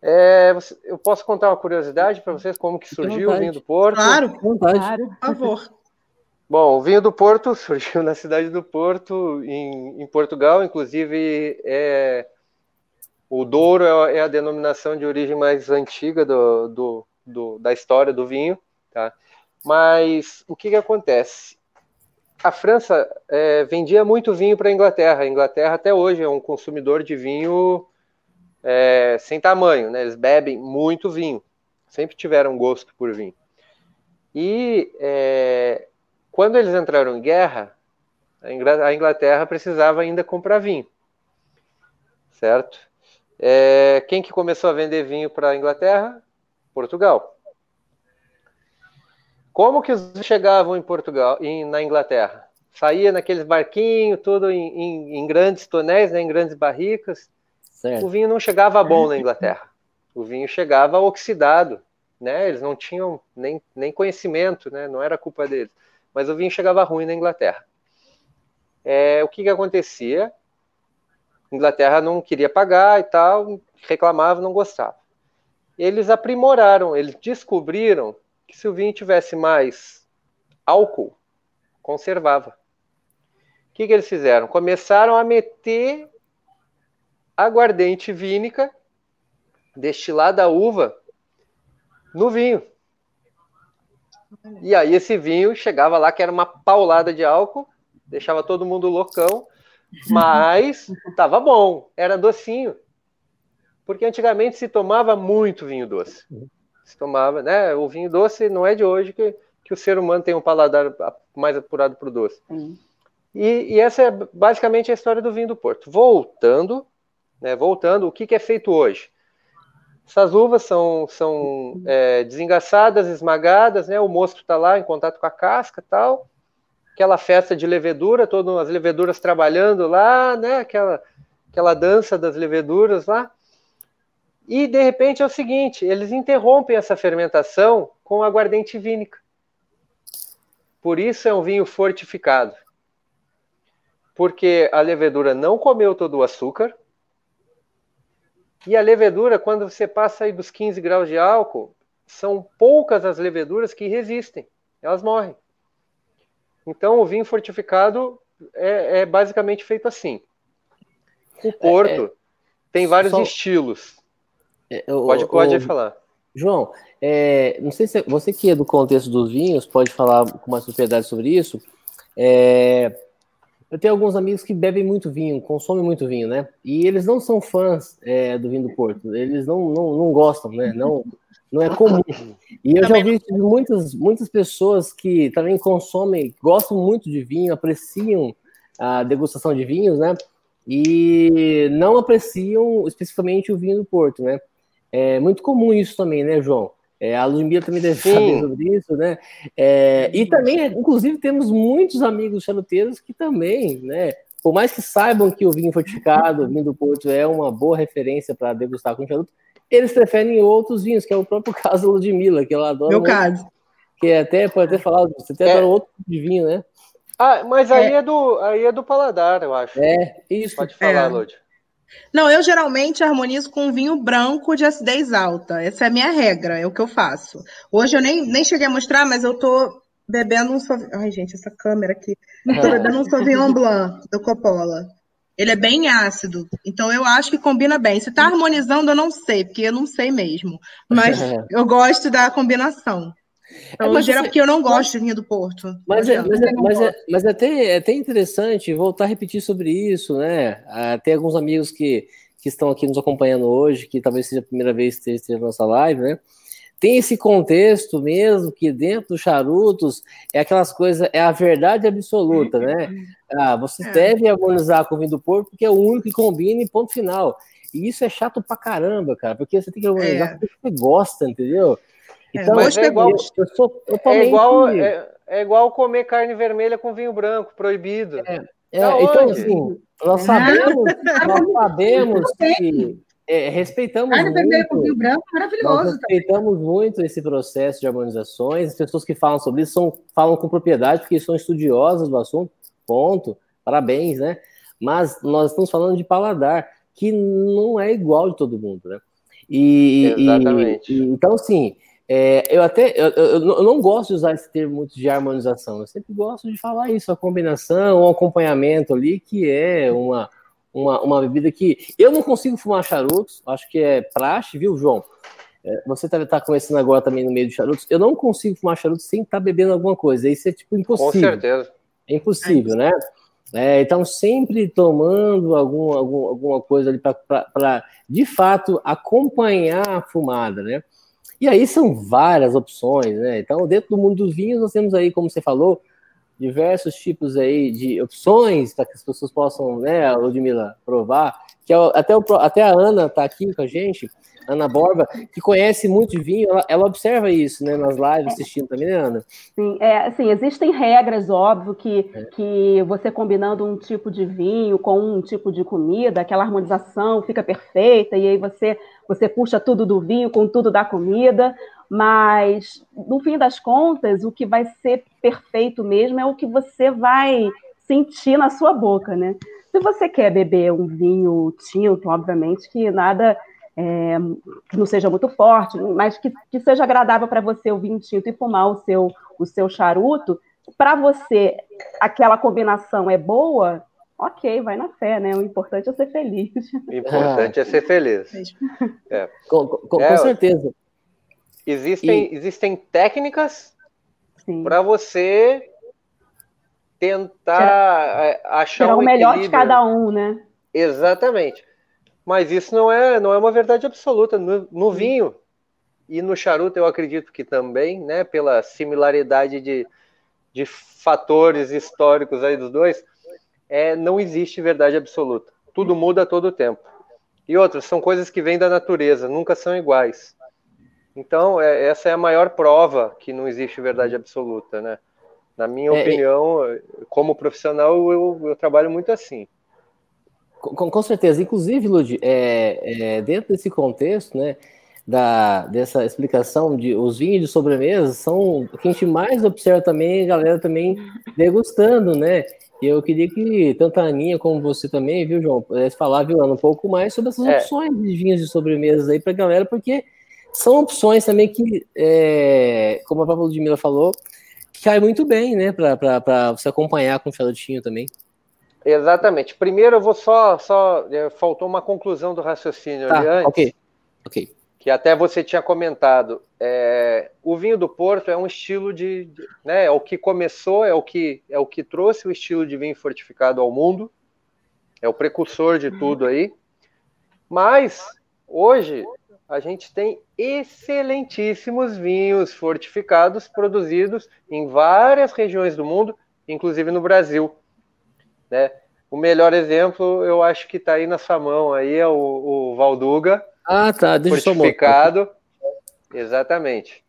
É, eu posso contar uma curiosidade para vocês como que surgiu o vinho do Porto? Claro, claro, por favor. Bom, o vinho do Porto surgiu na cidade do Porto, em, em Portugal, inclusive é, o Douro é, é, a denominação de origem mais antiga do, do, do, da história do vinho, tá? Mas o que, que acontece? A França é, vendia muito vinho para a Inglaterra. A Inglaterra até hoje é um consumidor de vinho é, sem tamanho, né? Eles bebem muito vinho, sempre tiveram gosto por vinho. E é, quando eles entraram em guerra, a Inglaterra precisava ainda comprar vinho, certo? É, quem que começou a vender vinho para a Inglaterra? Portugal. Como que os chegavam em Portugal, em, na Inglaterra? Saía naqueles barquinhos, tudo em, em, em grandes tonéis, né, em grandes barricas, Certo. O vinho não chegava bom na Inglaterra. O vinho chegava oxidado, né? Eles não tinham nem, nem conhecimento, né? Não era culpa deles. Mas o vinho chegava ruim na Inglaterra. É, o que, que acontecia? A Inglaterra não queria pagar e tal, reclamava, não gostava. Eles aprimoraram, eles descobriram que se o vinho tivesse mais álcool, conservava. O que, que eles fizeram? Começaram a meter aguardente vínica destilada a uva no vinho. E aí esse vinho chegava lá que era uma paulada de álcool, deixava todo mundo loucão, mas estava bom, era docinho. Porque antigamente se tomava muito vinho doce. Se tomava, né? O vinho doce não é de hoje que, que o ser humano tem um paladar mais apurado para o doce. E, e, essa é basicamente a história do vinho do Porto. Voltando né? Voltando, o que, que, é feito hoje? Essas uvas são, são é, desengaçadas, esmagadas, né? o mosto está lá em contato com a casca tal. Aquela festa de levedura, todas as leveduras trabalhando lá, né? aquela, aquela dança das leveduras lá. E de repente é o seguinte: eles interrompem essa fermentação com aguardente vínica. Por isso é um vinho fortificado. Porque a levedura não comeu todo o açúcar, e a levedura, quando você passa aí dos 15 graus de álcool, são poucas as leveduras que resistem, elas morrem. Então, o vinho fortificado é, é basicamente feito assim. O Porto é, é, tem vários só, estilos. É, pode, pode falar. João, é, não sei se você que é do contexto dos vinhos pode falar com mais propriedade sobre isso. É, eu tenho alguns amigos que bebem muito vinho, consomem muito vinho, né? E eles não são fãs é, do vinho do Porto. Eles não, não, não gostam, né? Não, não é comum. E eu já ouvi de muitas, muitas pessoas que também consomem, gostam muito de vinho, apreciam a degustação de vinhos, né? E não apreciam especificamente o vinho do Porto, né? É muito comum isso também, né, João? É, a Ludmilla também deve Sim. saber sobre isso, né? É, e também, inclusive, temos muitos amigos charuteiros que também, né? Por mais que saibam que o vinho fortificado, o vinho do Porto, é uma boa referência para degustar com charuto, eles preferem outros vinhos, que é o próprio caso da Ludmilla, que ela adora. Meu muito, caso. Que é até, pode até falar, você até é. adora outro tipo de vinho, né? Ah, mas aí é. é, do, aí é do paladar, eu acho. É, isso. Pode falar, é. Lud. Não, eu geralmente harmonizo com vinho branco de acidez alta. Essa é a minha regra, é o que eu faço. Hoje eu nem, nem cheguei a mostrar, mas eu tô bebendo um Sauvignon... Ai, gente, essa câmera aqui. Eu tô bebendo um Sauvignon Blanc do Coppola. Ele é bem ácido, então eu acho que combina bem. Se tá harmonizando, eu não sei, porque eu não sei mesmo. Mas eu gosto da combinação. Então, é, geral, porque eu não gosto de vinho do Porto. Mas, é, mas, é, mas, é, mas é, até, é até interessante voltar a repetir sobre isso, né? Ah, tem alguns amigos que, que estão aqui nos acompanhando hoje, que talvez seja a primeira vez que esteja na nossa live, né? tem esse contexto mesmo que dentro dos charutos é aquelas coisas, é a verdade absoluta, né? Ah, você é. deve harmonizar com o vinho do porco porque é o único que combina e ponto final. E isso é chato pra caramba, cara, porque você tem que harmonizar é. porque você gosta, entendeu? É, então, mas é igual, eu sou totalmente... é, igual, é, é, igual comer carne vermelha com vinho branco, proibido. É, é então, assim, nós sabemos, nós sabemos que é, respeitamos Carne vermelha com vinho branco, maravilhoso. respeitamos também. muito esse processo de harmonizações. As pessoas que falam sobre isso são, falam com propriedade porque são estudiosas do assunto. Ponto. Parabéns, né? Mas nós estamos falando de paladar, que não é igual de todo mundo, né? E, Exatamente. E, então, assim, é, eu até eu, eu, não gosto de usar esse termo muito de harmonização. Eu sempre gosto de falar isso, a combinação, o acompanhamento ali, que é uma uma, uma bebida que eu não consigo fumar charutos, acho que é praxe, viu, João? É, você está tá começando agora também no meio de charutos. Eu não consigo fumar charutos sem estar tá bebendo alguma coisa. Isso é tipo impossível. Com certeza. É impossível, né? É, então, sempre tomando algum, algum, alguma coisa ali para, de fato, acompanhar a fumada, né? E aí são várias opções, né? Então, dentro do mundo dos vinhos, nós temos aí, como você falou, diversos tipos aí de opções para que as pessoas possam, né, Ludmilla, provar. Que é até, o, até a Ana está aqui com a gente, Ana Borba, que conhece muito de vinho, ela, ela, observa isso, né, nas lives, assistindo também, né, Ana? Sim, é, assim, existem regras, óbvio, que, é. que você combinando um tipo de vinho com um tipo de comida, aquela harmonização fica perfeita, e aí você, você puxa tudo do vinho com tudo da comida, mas no fim das contas, o que vai ser perfeito mesmo é o que você vai sentir na sua boca, né? Se você quer beber um vinho tinto, obviamente que nada é, que não seja muito forte, mas que, que seja agradável para você o vinho tinto e fumar o seu, o seu charuto, para você aquela combinação é boa, ok, vai na fé, né? O importante é ser feliz. O importante é ser feliz. É. Com, com, é, com certeza. Existem, e... existem técnicas para você tentar é, achar Será um o melhor de cada um, né? Exatamente. Mas isso não é, não é uma verdade absoluta. No, no vinho e no charuto, eu acredito que também, né, pela similaridade de, de fatores históricos aí dos dois, é, não existe verdade absoluta. Tudo muda a todo tempo. E outras, são coisas que vêm da natureza, nunca são iguais. Então, é, essa é a maior prova que não existe verdade absoluta, né? Na minha é, opinião, como profissional, eu, eu, trabalho muito assim. Com, com certeza. Inclusive, Lud, é, é, dentro desse contexto, né, da, dessa explicação de os vinhos de sobremesa são o que a gente mais observa também, a galera também degustando, né? E eu queria que tanto a Aninha como você também, viu, João, pudesse falar, viu, Ana, um pouco mais sobre essas é. opções de vinhos de sobremesas aí para a galera, porque são opções também que, é, como a própria Ludmilla falou, que cai muito bem, né, para você acompanhar com o charutinho também. Exatamente. Primeiro eu vou só, só é, faltou uma conclusão do raciocínio tá, ali antes. Ok, ok. que até você tinha comentado, é, o vinho do Porto é um estilo de, de, né, é o que começou, é o que é o que trouxe o estilo de vinho fortificado ao mundo, é o precursor de tudo aí. Mas hoje a gente tem excelentíssimos vinhos fortificados produzidos em várias regiões do mundo, inclusive no Brasil, né? O melhor exemplo, eu acho que está aí na sua mão, aí é o, o Valduga, ah, tá. Deixa fortificado. Exatamente.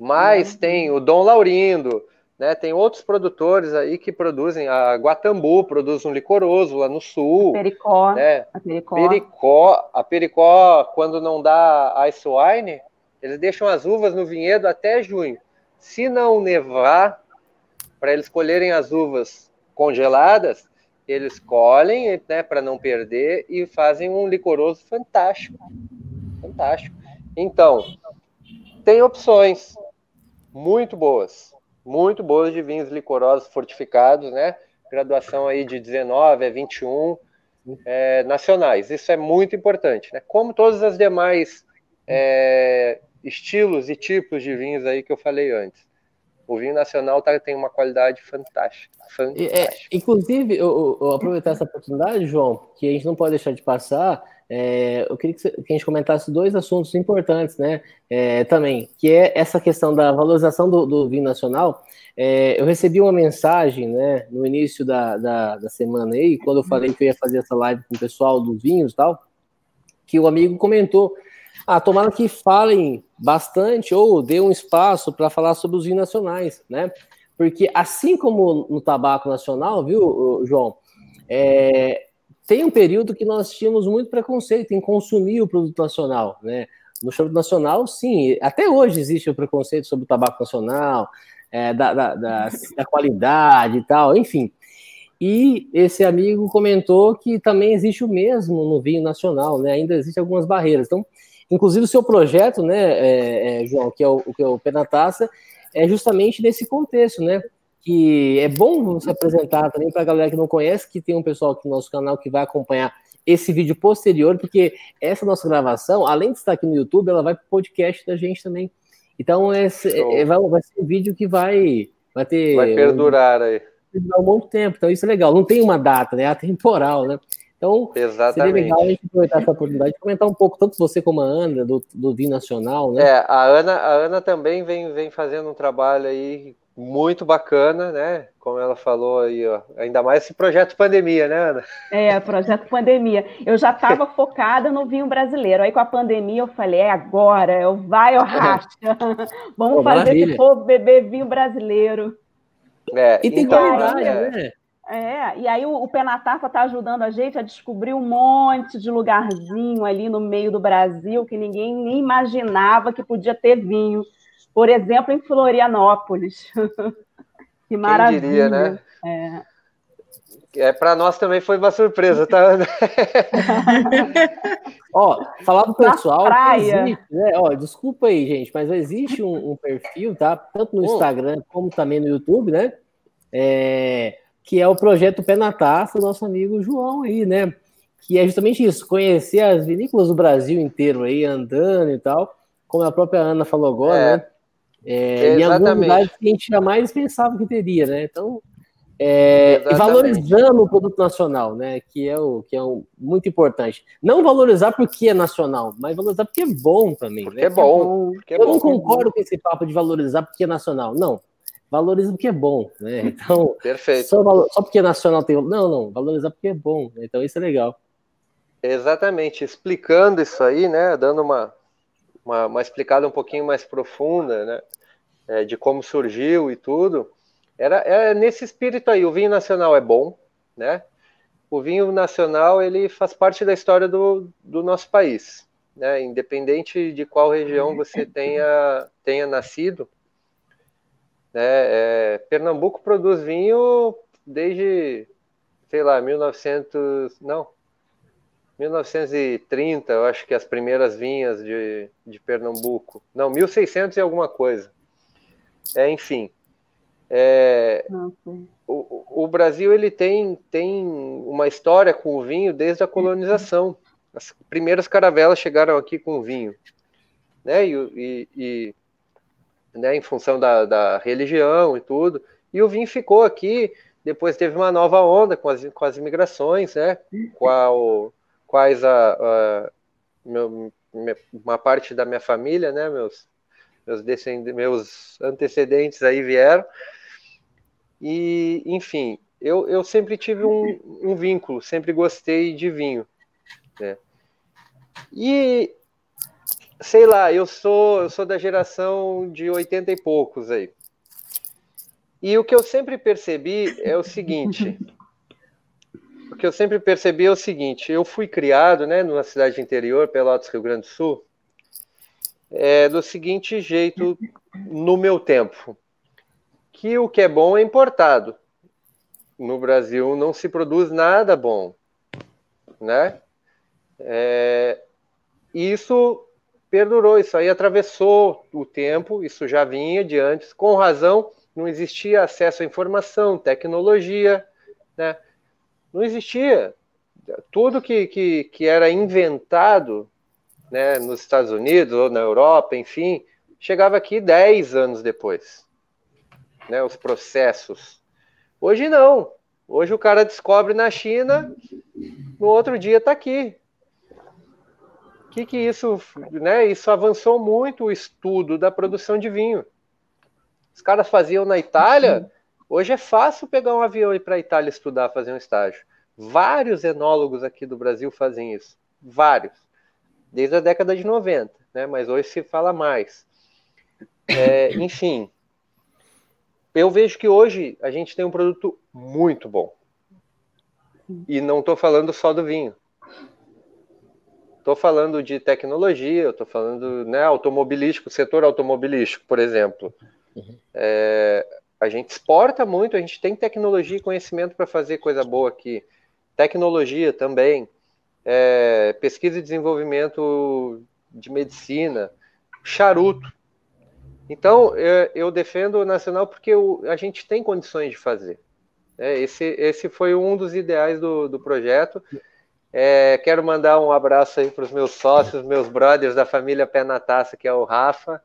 Mas uhum. tem o Dom Laurindo, né? Tem outros produtores aí que produzem. A Guatambu produz um licoroso lá no sul. A Pericó. Né? A Pericó. Pericó. A Pericó, quando não dá ice wine, eles deixam as uvas no vinhedo até junho. Se não nevar, para eles colherem as uvas congeladas, eles colhem, né, para não perder e fazem um licoroso fantástico. Fantástico. Então, tem opções muito boas, muito boas de vinhos licorosos fortificados, né? Graduação aí de 19 a 21 é, nacionais. Isso é muito importante, né? Como todas as demais é, estilos e tipos de vinhos aí que eu falei antes. O vinho nacional tá, tem uma qualidade fantástica. fantástica. É, inclusive, eu, eu, aproveitar essa oportunidade, João, que a gente não pode deixar de passar. É, eu queria que, a gente comentasse dois assuntos importantes, né? É, também, que é essa questão da valorização do, do vinho nacional. É, eu recebi uma mensagem, né, no início da, da, da, semana aí, quando eu falei que eu ia fazer essa live com o pessoal dos vinhos e tal, que o amigo comentou ah, tomara que falem bastante ou dê um espaço para falar sobre os vinhos nacionais, né? Porque assim como no tabaco nacional, viu, João, é, tem um período que nós tínhamos muito preconceito em consumir o produto nacional, né? No show nacional, sim, até hoje existe o preconceito sobre o tabaco nacional, é, da, da, da, da qualidade e tal, enfim. E esse amigo comentou que também existe o mesmo no vinho nacional, né? Ainda existem algumas barreiras. Então, Inclusive, o seu projeto, né, é, é, João, que é o, que é o Penataça, é justamente nesse contexto, né? Que é bom você apresentar também para a galera que não conhece, que tem um pessoal aqui no nosso canal que vai acompanhar esse vídeo posterior, porque essa nossa gravação, além de estar aqui no YouTube, ela vai para o podcast da gente também. Então, esse, é, vai, vai, ser um vídeo que vai, vai ter. Vai perdurar aí. Há um monte de tempo, então isso é legal. Não tem uma data, né? É atemporal, né? Então, Exatamente. seria legal a gente aproveitar essa oportunidade de comentar um pouco, tanto você como a Ana, do, do Vinho Nacional, né? É, a Ana, a Ana também vem, vem fazendo um trabalho aí muito bacana, né? Como ela falou aí, ó. Ainda mais esse projeto pandemia, né, Ana? É, projeto pandemia. Eu já estava focada no vinho brasileiro. Aí com a pandemia eu falei, é agora, eu vai ou racha. Vamos Pô, fazer maravilha. esse povo beber vinho brasileiro. É, e tem então, qualidade, né? É, e aí o, o Penatafa está ajudando a gente a descobrir um monte de lugarzinho ali no meio do Brasil que ninguém nem imaginava que podia ter vinho. Por exemplo, em Florianópolis. que maravilha. Quem diria, né? É. É, para nós também foi uma surpresa, tá, ó, falar pro pessoal. Existe, né? Ó, desculpa aí, gente, mas existe um, um perfil, tá? Tanto no Instagram como também no YouTube, né? É, que é o projeto Pé na Taça, nosso amigo João aí, né? Que é justamente isso, conhecer as vinícolas do Brasil inteiro aí, andando e tal, como a própria Ana falou agora, é. né? É, em algumas lugares que a gente jamais pensava que teria, né? Então, é, valorizando o produto nacional, né? Que é o que é o, muito importante. Não valorizar porque é nacional, mas valorizar porque é bom também. Porque né? é bom. Porque é Eu bom. não concordo com esse papo de valorizar porque é nacional. Não valoriza porque é bom, né? Então, Perfeito. Só, só porque nacional tem. Não, não, valorizar porque é bom. Então, isso é legal. Exatamente. Explicando isso aí, né? Dando uma, uma, uma explicada um pouquinho mais profunda, né? É, de como surgiu e tudo. Era, é nesse espírito aí. O vinho nacional é bom, né? O vinho nacional ele faz parte da história do, do nosso país, né? Independente de qual região você tenha, tenha nascido, né? É, Pernambuco produz vinho desde, sei lá, 1900, não, 1930, eu acho que as primeiras vinhas de, de Pernambuco. Não, 1600 e alguma coisa. É, enfim. É, o, o, Brasil ele tem, tem uma história com o vinho desde a colonização. As primeiras caravelas chegaram aqui com vinho. né? E, e, e né, em função da, da religião e tudo. E o vinho ficou aqui. Depois teve uma nova onda com as, com as imigrações, né? Qual, quais a, a meu, uma parte da minha família, né? Meus, meus, meus antecedentes aí vieram. E, enfim, eu, eu sempre tive um, um vínculo, sempre gostei de vinho. Né? E sei lá, eu sou, eu sou da geração de 80 e poucos aí. E o que eu sempre percebi é o seguinte. o que eu sempre percebi é o seguinte: eu fui criado, né, numa cidade interior, Pelotas, Rio Grande do Sul, é, do seguinte jeito, no meu tempo, que o que é bom é importado. No Brasil não se produz nada bom, né? É, isso perdurou, isso aí atravessou o tempo, isso já vinha de antes, com razão, não existia acesso à informação, tecnologia, né? Não existia. Tudo que, que, que era inventado né, nos Estados Unidos ou na Europa, enfim, chegava aqui 10 anos depois. Né, os processos. Hoje não. Hoje o cara descobre na China, no outro dia está aqui que, que isso, né? Isso avançou muito o estudo da produção de vinho. Os caras faziam na Itália, hoje é fácil pegar um avião e ir para a Itália estudar, fazer um estágio. Vários enólogos aqui do Brasil fazem isso, vários, desde a década de 90, né? Mas hoje se fala mais. É, enfim, eu vejo que hoje a gente tem um produto muito bom. E não estou falando só do vinho. Estou falando de tecnologia, estou falando né, automobilístico, setor automobilístico, por exemplo. Uhum. É, a gente exporta muito, a gente tem tecnologia e conhecimento para fazer coisa boa aqui. Tecnologia também, é, pesquisa e desenvolvimento de medicina, charuto. Então, eu, eu defendo o nacional porque a gente tem condições de fazer. É, esse, esse foi um dos ideais do, do projeto. É, quero mandar um abraço aí para os meus sócios, meus brothers da família Pé na Taça, que é o Rafa.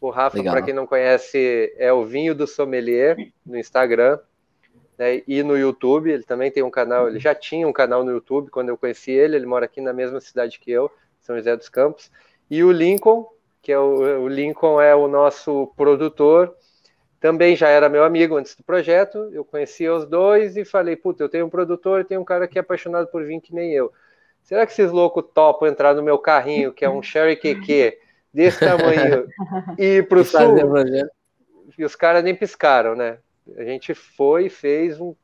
O Rafa, para quem não conhece, é o Vinho do Sommelier no Instagram né, e no YouTube. Ele também tem um canal, ele já tinha um canal no YouTube quando eu conheci ele. Ele mora aqui na mesma cidade que eu, São José dos Campos. E o Lincoln, que é o, o Lincoln é o nosso produtor também já era meu amigo antes do projeto, eu conhecia os dois e falei, puta, eu tenho um produtor, tem um cara que é apaixonado por vinho que nem eu. Será que esses loucos topam entrar no meu carrinho, que é um Sherry QQ, desse tamanho, e ir pro sul? E os caras nem piscaram, né? A gente foi, fez um...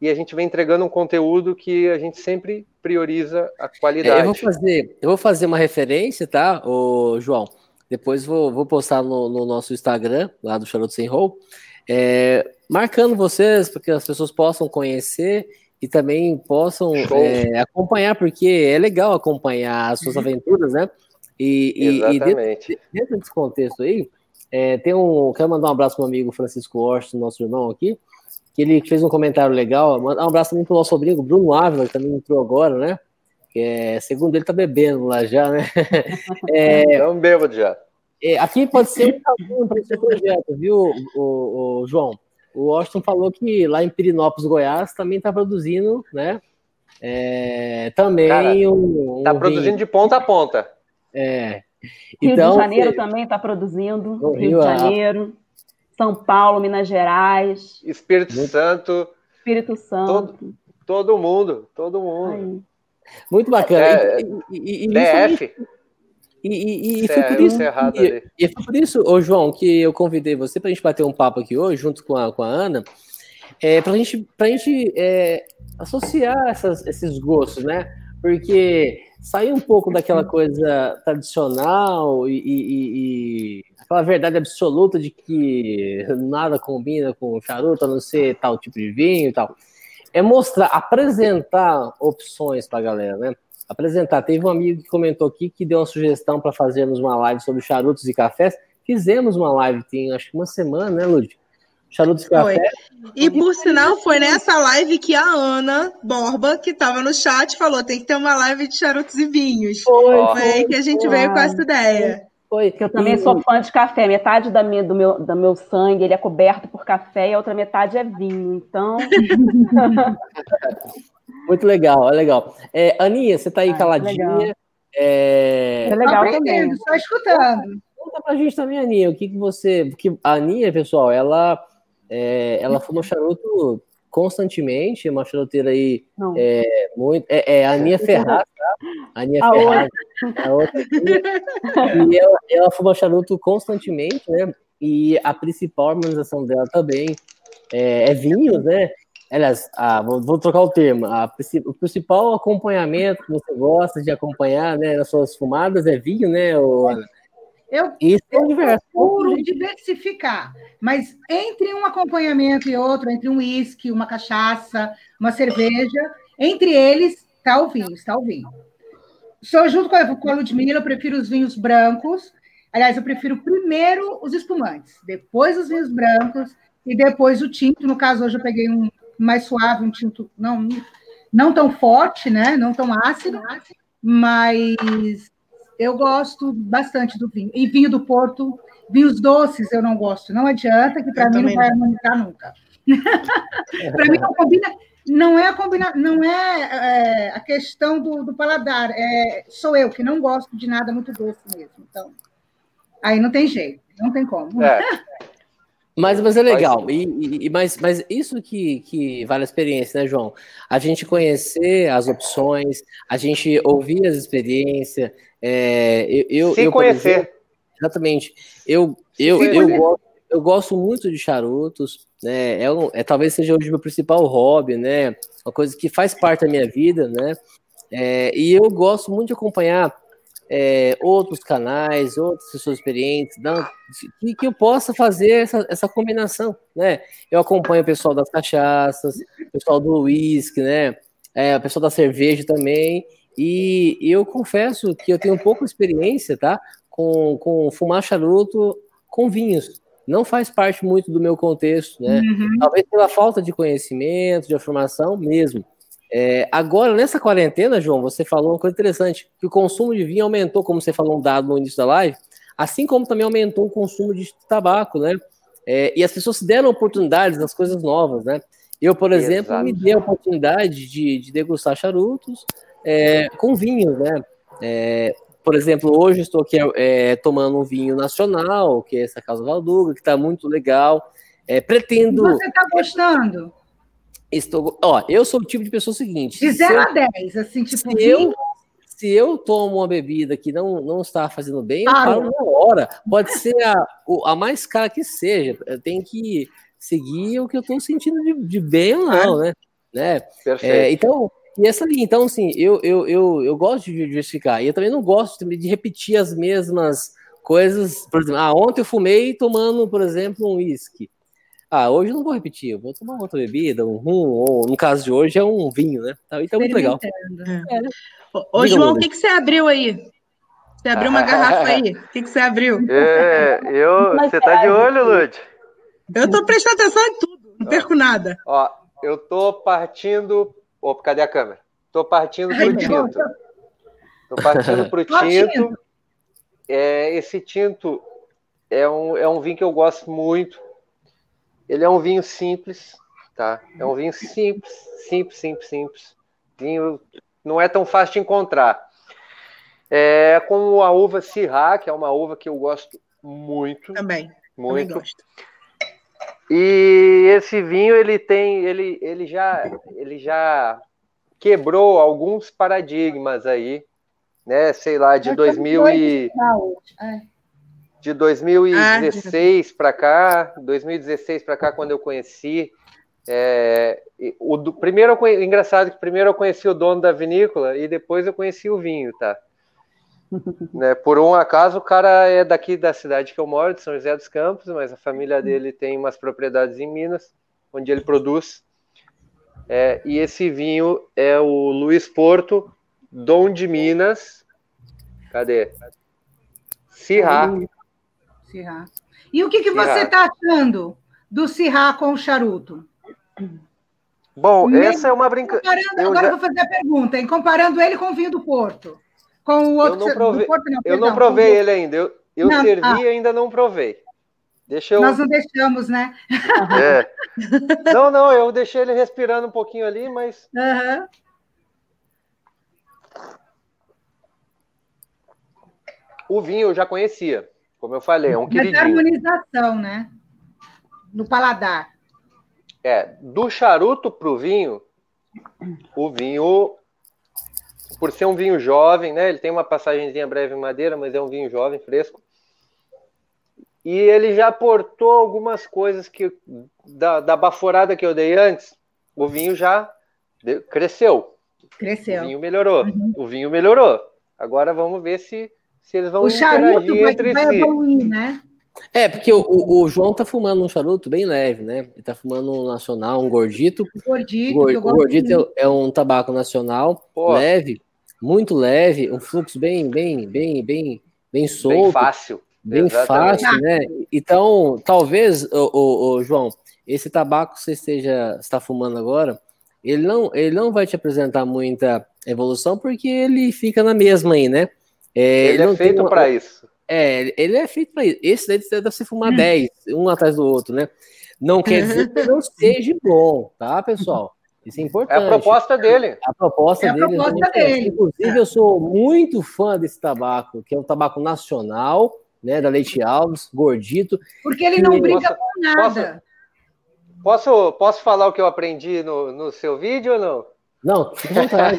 E a gente vem entregando um conteúdo que a gente sempre prioriza a qualidade. É, eu, vou fazer, eu vou fazer uma referência, tá, ô, João? Depois vou, vou postar no, no nosso Instagram, lá do Charuto Sem Roll, é, marcando vocês, para que as pessoas possam conhecer e também possam é, acompanhar, porque é legal acompanhar as suas uhum. aventuras, né? E, e, e dentro, dentro, desse contexto aí, é, tem um. Quero mandar um abraço para o amigo Francisco Orson, nosso irmão aqui, que ele fez um comentário legal. Um abraço também para o nosso sobrinho, Bruno Ávila, que também entrou agora, né? que é, segundo ele, tá bebendo lá já, né? É, Não bebo já. É, aqui pode ser um caminho para esse projeto, viu, o, o, João? O Washington falou que lá em Pirinópolis, Goiás, também está produzindo, né? É, também Cara, um, um tá produzindo de ponta a ponta. É. Rio então, de Janeiro é, também está produzindo. Rio, Rio de Janeiro, São Paulo, Minas Gerais. Espírito Santo. Espírito Santo. Todo, todo mundo, todo mundo. Aí. Muito bacana. É, e, e, DF. E, e, foi por isso, e, e foi por isso, ô João, que eu convidei você para a gente bater um papo aqui hoje, junto com a, com a Ana, é, para gente, a gente é, associar essas, esses gostos, né? Porque sair um pouco daquela coisa tradicional e, e, e, aquela verdade absoluta de que nada combina com charuto, a não ser tal tipo de vinho e tal é mostrar, apresentar opções para a galera, né? Apresentar. Teve um amigo que comentou aqui que deu uma sugestão para fazermos uma live sobre charutos e cafés. Fizemos uma live, tem acho que uma semana, né, Lud? Charutos e cafés. E por sinal, foi nessa live que a Ana Borba, que estava no chat, falou: tem que ter uma live de charutos e vinhos. Foi, foi aí que a gente foi. veio com essa ideia. Foi. Que eu também e... sou fã de café. Metade da minha, do, meu, do meu sangue ele é coberto por café e a outra metade é vinho. Então. Muito legal, é legal. É, Aninha, você está aí ah, caladinha. É, é legal também. Estou escutando. Conta pra gente também, Aninha, o que, que você. Porque a Aninha, pessoal, ela, é, ela fuma charuto constantemente, é uma charuteira aí é, muito. É, é a Aninha Ferraz, tá? A Aninha a Ferraz. A outra e ela, ela fuma charuto constantemente, né? E a principal harmonização dela também é, é vinhos, né? Aliás, ah, vou, vou, trocar o termo. A, o principal acompanhamento que você gosta de acompanhar né, nas suas fumadas é vinho, né, Ana? Eu, Isso é eu procuro diversificar, mas entre um acompanhamento e outro, entre um uísque, uma cachaça, uma cerveja, entre eles está o vinho, está o vinho. Sou junto com a, com a Ludmilla, eu prefiro os vinhos brancos. Aliás, eu prefiro primeiro os espumantes, depois os vinhos brancos e depois o tinto. No caso, hoje eu peguei um mais suave, um tinto não, não tão forte, né? Não tão ácido, mas eu gosto bastante do vinho. E vinho do Porto, vinhos doces eu não gosto. Não adianta, que para mim não vai harmonizar nunca. para mim não combina. Não é a combina, não é, é a questão do, do, paladar. É, sou eu que não gosto de nada muito doce mesmo. Então, aí não tem jeito, não tem como. É. Mas, mas é legal, e, e, mas, mas isso que, que vale a experiência, né, João? A gente conhecer as opções, a gente ouvir as experiências. É, eu, Se eu, conhecer. Exemplo, exatamente. Eu, eu, eu, eu, gosto, eu gosto muito de charutos, né? É, um, é, talvez seja hoje o meu principal hobby, né? Uma coisa que faz parte da minha vida, né? É, e eu gosto muito de acompanhar é, outros canais, outras pessoas experientes, não, que, que eu possa fazer essa, essa combinação, né? Eu acompanho o pessoal das cachaças, o pessoal do uísque, né? É, o pessoal da cerveja também, e eu confesso que eu tenho pouca experiência, tá? Com, com fumar charuto com vinhos. Não faz parte muito do meu contexto, né? Uhum. Talvez pela falta de conhecimento, de informação mesmo. É, agora, nessa quarentena, João, você falou uma coisa interessante, que o consumo de vinho aumentou, como você falou um dado no início da live, assim como também aumentou o consumo de tabaco, né? É, e as pessoas se deram oportunidades nas coisas novas, né? Eu, por exemplo, Exato. me dei a oportunidade de, de degustar charutos é, com vinho, né? É, por exemplo, hoje estou aqui é, tomando um vinho nacional, que é essa Casa Valduga, que está muito legal. É, pretendo. Você está gostando? Estou, ó, eu sou o tipo de pessoa seguinte. De 0 a 10, assim, tipo. Se eu, se eu tomo uma bebida que não, não está fazendo bem, eu paro na hora. Pode ser a, a mais cara que seja. Eu tenho que seguir o que eu estou sentindo de, de, bem ou não, né? né? É, então, e essa linha, então, assim, eu, eu, eu, eu gosto de diversificar. E eu também não gosto de repetir as mesmas coisas. Por exemplo, ah, ontem eu fumei tomando, por exemplo, um uísque. Ah, hoje eu não vou repetir, eu vou tomar outra bebida, um rum, ou no caso de hoje é um vinho, né? Então, então é muito legal. É. Ô, ô João, o que, que você abriu aí? Você abriu uma garrafa aí? O que, que você abriu? É, eu, você tá de olho, Lud? Eu tô prestando atenção em tudo, não perco nada. Ó, eu tô partindo. Opa, cadê a câmera? Tô partindo pro Ai, tinto. Tô partindo pro tinto. É, esse tinto é um, é um vinho que eu gosto muito. Ele é um vinho simples, tá? É um vinho simples, simples, simples, simples. Vinho não é tão fácil de encontrar. É com a uva Syrah, que é uma uva que eu gosto muito. Também. Muito. Também gosto. E esse vinho ele tem, ele, ele já, ele já quebrou alguns paradigmas aí, né? Sei lá, de 2000 e de 2016 ah, para cá, 2016 para cá, quando eu conheci. É, o do, primeiro, engraçado que primeiro eu conheci o dono da vinícola e depois eu conheci o vinho, tá? né, por um acaso, o cara é daqui da cidade que eu moro, de São José dos Campos, mas a família dele tem umas propriedades em Minas, onde ele produz. É, e esse vinho é o Luiz Porto, Dom de Minas. Cadê? Sirá. Cirrá. E o que, que você está achando do Cirrá com o charuto? Bom, essa é uma brincadeira. Agora já... vou fazer a pergunta, hein? comparando ele com o vinho do Porto. Com o outro. Eu não provei, Porto, não, eu não provei ele ainda. Eu, eu não, servi ah. e ainda não provei. Deixa eu... Nós não deixamos, né? É. Não, não, eu deixei ele respirando um pouquinho ali, mas. Uhum. O vinho eu já conhecia, como eu falei, é um queridinho. Mas harmonização, né? No paladar. É, do charuto para o vinho, o vinho, por ser um vinho jovem, né? Ele tem uma passagenzinha breve em madeira, mas é um vinho jovem, fresco. E ele já aportou algumas coisas que da, da baforada que eu dei antes, o vinho já cresceu. Cresceu. O vinho melhorou. Uhum. O vinho melhorou. Agora vamos ver se, se eles vão o interagir vai, entre vai si. Evoluir, né? É, porque o, o, João tá fumando um charuto bem leve, né? Ele tá fumando um nacional, um gordito. Gordito, o gordito é, é, um tabaco nacional, Pô. leve, muito leve, um fluxo bem, bem, bem, bem, bem solto. Bem fácil. Bem Exatamente. fácil, né? Então, talvez, o, o, o, João, esse tabaco que você esteja está fumando agora, ele não, ele não vai te apresentar muita evolução porque ele fica na mesma aí, né? É, ele, ele é feito para isso. É, ele é feito para isso. Esse daí deve se fumar hum. 10, um atrás do outro, né? Não quer dizer que não seja bom, tá, pessoal? Isso é importante. É a proposta dele. A proposta, é a dele, proposta dele. Inclusive, eu sou muito fã desse tabaco, que é um tabaco nacional, né, da Leite Alves, gordito. Porque ele não briga posso, com nada. Posso, posso, posso falar o que eu aprendi no, no seu vídeo ou não? Não, fica à vontade.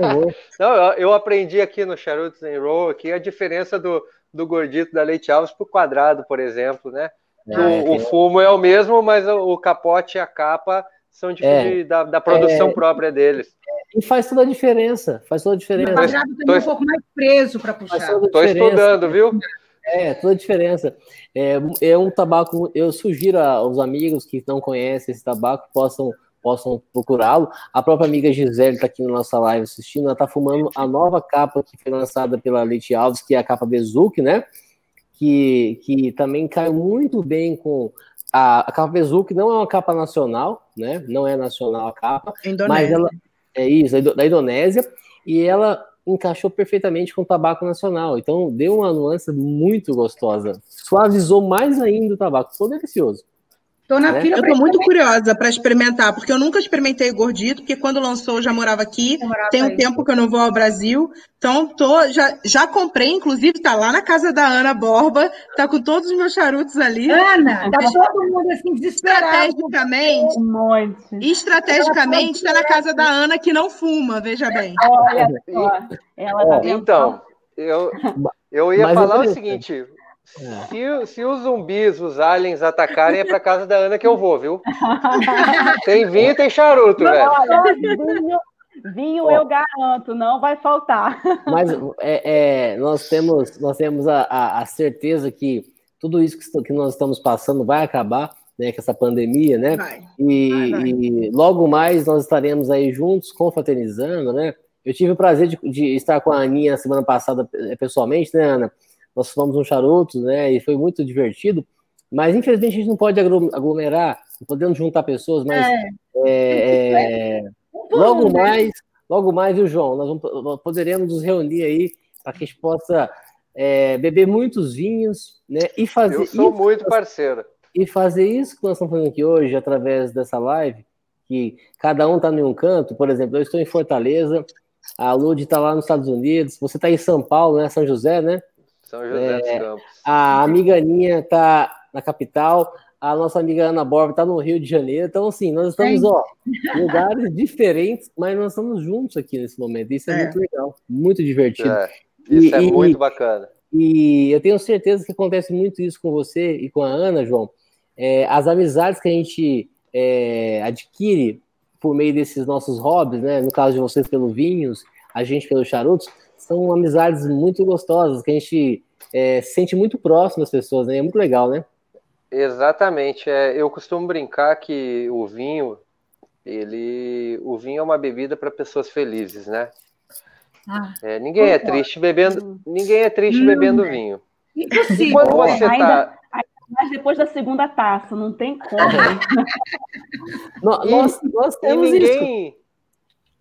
não, eu, eu, aprendi aqui no Charutos and Roll aqui a diferença do, do gordito da Leite Alves para o quadrado, por exemplo, né? Ah, o, é o, fumo é o mesmo, mas o, o capote e a capa são de, é, de da, da, produção é, própria deles. E faz toda a diferença. Faz toda a diferença. O quadrado tem um pouco mais preso para puxar. Estou estudando, viu? É, toda a diferença. É, é um tabaco. Eu sugiro aos amigos que não conhecem esse tabaco possam possam procurá-lo. A própria amiga Gisele está aqui na nossa live assistindo. Ela está fumando a nova capa que foi lançada pela Leite Alves, que é a capa Bezuque, né? Que, que também cai muito bem com a, a capa Bezuque. Não é uma capa nacional, né? Não é nacional a capa, Indonésia. mas ela é isso, da Indonésia. E ela encaixou perfeitamente com o tabaco nacional. Então deu uma nuance muito gostosa. Suavizou mais ainda o tabaco. Ficou delicioso. Tô na né? fila eu tô muito curiosa para experimentar, porque eu nunca experimentei gordito, porque quando lançou eu já morava aqui. Morava tem um aí. tempo que eu não vou ao Brasil. Então tô, já, já comprei, inclusive tá lá na casa da Ana Borba, tá com todos os meus charutos ali. Ana, tá todo mundo assim desesperado. Estrategicamente, um monte. estrategicamente tá na casa da Ana que não fuma, veja bem. Olha só, ela tá Então, eu, eu ia Mas falar eu o seguinte. Se, se, os zumbis, os aliens atacarem, é para casa da Ana que eu vou, viu? tem vinho e tem charuto, não, velho. Vinho, vinho eu garanto, não vai faltar. Mas é, é, nós temos, nós temos a, a, a, certeza que tudo isso que, que nós estamos passando vai acabar, né, com essa pandemia, né? Vai. E, vai, vai. e logo mais nós estaremos aí juntos, confraternizando, né? Eu tive o prazer de, de estar com a Aninha semana passada pessoalmente, né, Ana? Nós fomos um charuto, né? E foi muito divertido. Mas infelizmente a gente não pode aglomerar, não podemos juntar pessoas, mas é. É, é, logo né? mais, logo mais, viu, João? Nós, vamos, nós poderemos nos reunir aí para que a gente possa é, beber muitos vinhos, né? E fazer. Eu sou isso, muito parceiro. E fazer isso que nós estamos fazendo aqui hoje, através dessa live, que cada um está em um canto. Por exemplo, eu estou em Fortaleza, a Lud está lá nos Estados Unidos, você está em São Paulo, né? São José, né? São José dos é, Campos. A amiga Aninha está na capital, a nossa amiga Ana Borba está no Rio de Janeiro. Então, assim, nós estamos, ó, em lugares diferentes, mas nós estamos juntos aqui nesse momento. Isso é, é. muito legal, muito divertido. É, isso é e, é muito bacana. E eu tenho certeza que acontece muito isso com você e com a Ana, João. É, as amizades que a gente é, adquire por meio desses nossos hobbies, né? No caso de vocês pelo vinhos, a gente pelos charutos, são amizades muito gostosas, que a gente é, sente muito próximo das pessoas, né? É muito legal, né? Exatamente. É, eu costumo brincar que o vinho, ele, o vinho é uma bebida para pessoas felizes, né? Ah, é, ninguém é triste bebendo, ninguém é triste hum, bebendo vinho. Impossível. Quando você tá mas depois da segunda taça, não tem como. nós, nós temos ninguém... isso.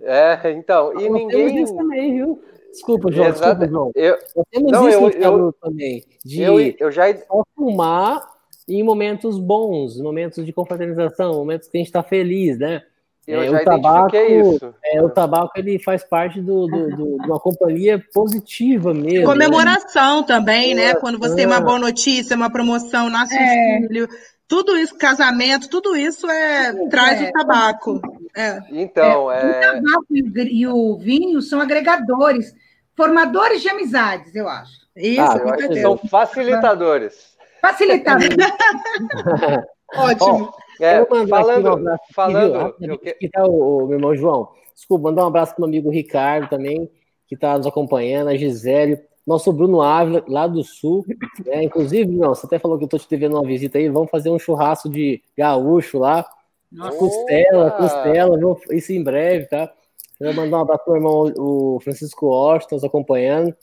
É, então, e ninguém. Também, Desculpa, João. Desculpa, João. Eu, temos não, isso eu, eu, também. De eu, eu já fumar em momentos bons, momentos de confraternização, momentos que a gente está feliz, né? Eu é, o tabaco, isso. É, o tabaco ele faz parte do, do, do, de uma companhia positiva mesmo. Né? Comemoração né? também, né? Quando você tem uma boa notícia, uma promoção, nasce é. um filho, tudo isso, casamento, tudo isso é, traz é. o tabaco. É. Então, é, O tabaco e o vinho são agregadores, formadores de amizades, eu acho. Isso, ah, eu acho que são facilitadores. Facilitadores. Ótimo. É, falando, um falando, que, que tá o, o, meu irmão João. Desculpa, mandar um abraço para o amigo Ricardo também, que está nos acompanhando, a Gisele, nosso Bruno Ávila, lá do Sul. Né? Inclusive, não, você até falou que eu estou te devendo uma visita aí, vamos fazer um churrasco de gaúcho lá. Nossa. Costela, costela, isso em breve, tá? Eu vou mandar um abraço para o irmão o Francisco Washington, nos acompanhando.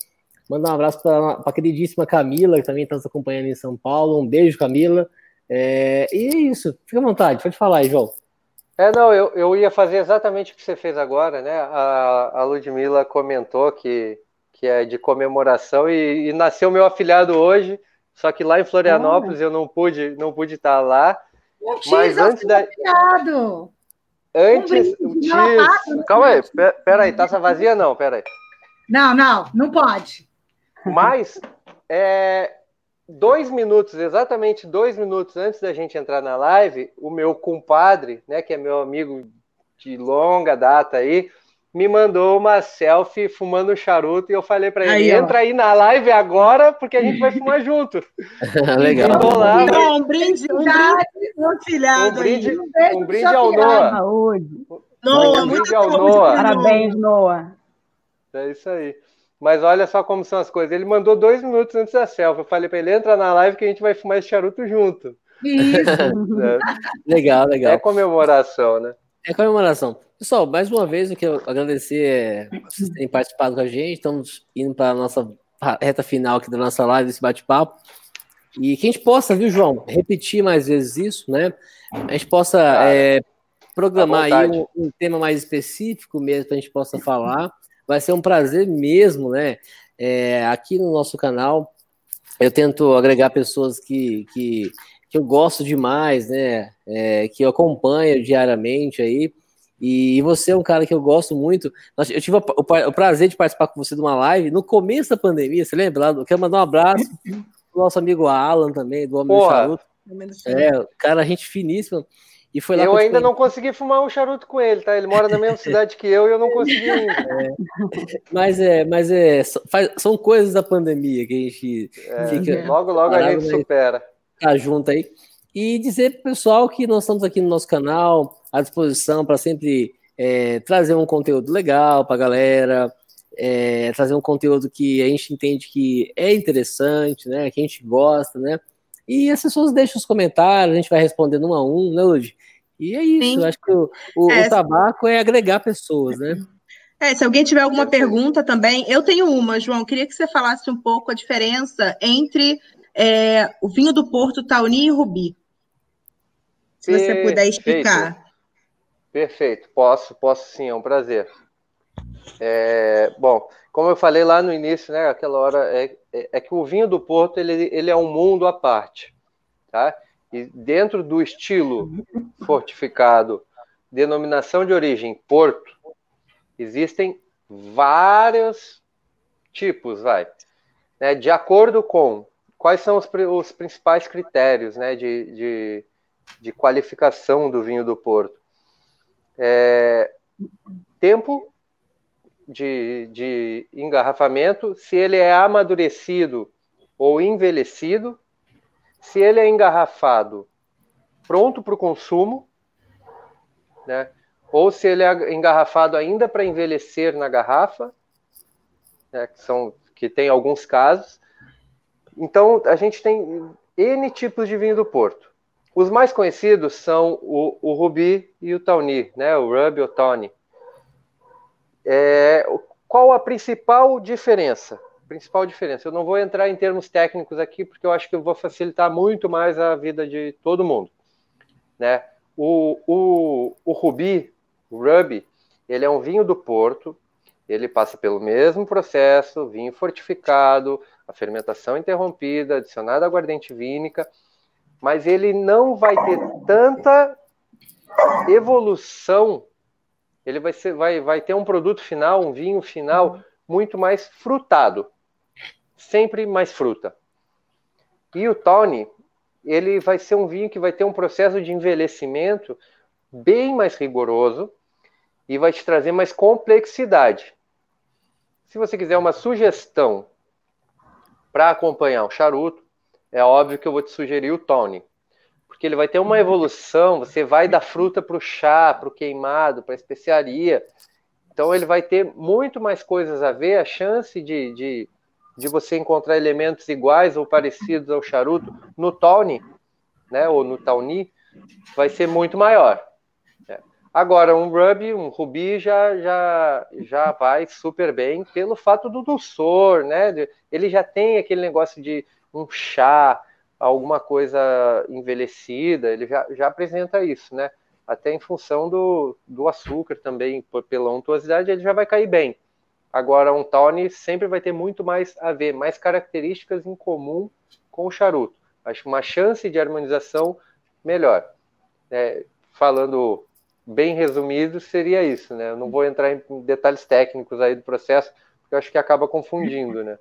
Mandar um abraço para a queridíssima Camila, que também está nos acompanhando em São Paulo. Um beijo, Camila. É, e é isso, fica à vontade, pode falar aí, João. É, não, eu, eu ia fazer exatamente o que você fez agora, né? A, a Ludmilla comentou que, que é de comemoração e, e nasceu meu afilhado hoje, só que lá em Florianópolis ah. eu não pude, não pude estar lá. mas antes da. Afilhado. Antes. Um X... Calma aí, pera aí, taça vazia não, pera aí. Não, não, não pode. Mas é, dois minutos, exatamente dois minutos antes da gente entrar na live, o meu compadre, né, que é meu amigo de longa data aí, me mandou uma selfie fumando um charuto e eu falei para ele: aí, entra aí na live agora, porque a gente vai fumar junto. Legal. Então, lá, Não, um brinde, um brinde, um filhado um brinde, um brinde ao Noah. Noah, um brinde ao Noah. Parabéns, Noah. É isso aí. Mas olha só como são as coisas. Ele mandou dois minutos antes da selfie. Eu falei para ele: entra na live que a gente vai fumar esse charuto junto. Isso. é. Legal, legal. É comemoração, né? É comemoração. Pessoal, mais uma vez eu quero agradecer é, vocês terem participado com a gente. Estamos indo para a nossa reta final aqui da nossa live, desse bate-papo. E que a gente possa, viu, João, repetir mais vezes isso, né? A gente possa é, programar aí um, um, tema mais específico mesmo para a gente possa falar. Vai ser um prazer mesmo, né? É, aqui no nosso canal, eu tento agregar pessoas que, que, que eu gosto demais, né? É, que eu acompanho diariamente aí. E você é um cara que eu gosto muito. Eu tive o prazer de participar com você de uma live no começo da pandemia, você lembra? Eu quero mandar um abraço pro nosso amigo Alan também, do Homem Porra. do Charuto. É, cara, gente finíssima. E foi lá eu ainda não consegui fumar um charuto com ele, tá? Ele mora na mesma cidade que eu e eu não consegui ainda. É. Mas é, mas é, faz, são coisas da pandemia que a gente é, fica. Logo, logo a gente supera. Tá junto aí. E dizer pro pessoal que nós estamos aqui no nosso canal, à disposição para sempre é, trazer um conteúdo legal para a galera, é, trazer um conteúdo que a gente entende que é interessante, né? Que a gente gosta, né? E as pessoas deixam os comentários, a gente vai respondendo um a um, né, Lud? E é isso, Sim. acho que o, o, é, o tabaco é agregar pessoas, né? É, se alguém tiver alguma pergunta também, eu tenho uma, João. Queria que você falasse um pouco a diferença entre é, o vinho do Porto, Tauni e Rubi. Se você puder explicar. Perfeito, posso, posso sim, é um prazer. É, bom, como eu falei lá no início, né, aquela hora, é, é, é, que o vinho do Porto ele, ele é um mundo à parte, tá? E dentro do estilo fortificado, denominação de origem Porto, existem vários tipos, vai, né, de acordo com quais são os, os principais critérios, né, de, de, de qualificação do vinho do Porto. É, tempo de, de engarrafamento, se ele é amadurecido ou envelhecido, se ele é engarrafado pronto para o consumo, né? ou se ele é engarrafado ainda para envelhecer na garrafa, né? que, são, que tem alguns casos. Então, a gente tem N tipos de vinho do Porto. Os mais conhecidos são o, o Rubi e o Tawny, né? o Ruby ou Tawny. É, qual a principal diferença? Principal diferença. Eu não vou entrar em termos técnicos aqui, porque eu acho que eu vou facilitar muito mais a vida de todo mundo. Né? O, o, o Rubi, o Ruby, ele é um vinho do Porto ele passa pelo mesmo processo, vinho fortificado, a fermentação interrompida, adicionada aguardente vínica, mas ele não vai ter tanta evolução, ele vai, ser, vai, vai ter um produto final, um vinho final muito mais frutado, sempre mais fruta. E o Tawny, ele vai ser um vinho que vai ter um processo de envelhecimento bem mais rigoroso e vai te trazer mais complexidade. Se você quiser uma sugestão para acompanhar o charuto, é óbvio que eu vou te sugerir o Tony, porque ele vai ter uma evolução. Você vai da fruta para o chá, para o queimado, para a especiaria. Então ele vai ter muito mais coisas a ver. A chance de, de, de você encontrar elementos iguais ou parecidos ao charuto no Tawny, né, ou no Tawny, vai ser muito maior. Agora, um Ruby, um Ruby já, já, já vai super bem pelo fato do dulçor, né? Ele já tem aquele negócio de um chá, alguma coisa envelhecida, ele já, já apresenta isso, né? Até em função do, do açúcar também, pela untuosidade, ele já vai cair bem. Agora, um Tawny sempre vai ter muito mais a ver, mais características em comum com o charuto. Acho uma chance de harmonização melhor. É, falando bem resumido, seria isso, né? Eu não vou entrar em detalhes técnicos aí do processo, porque eu acho que acaba confundindo, né?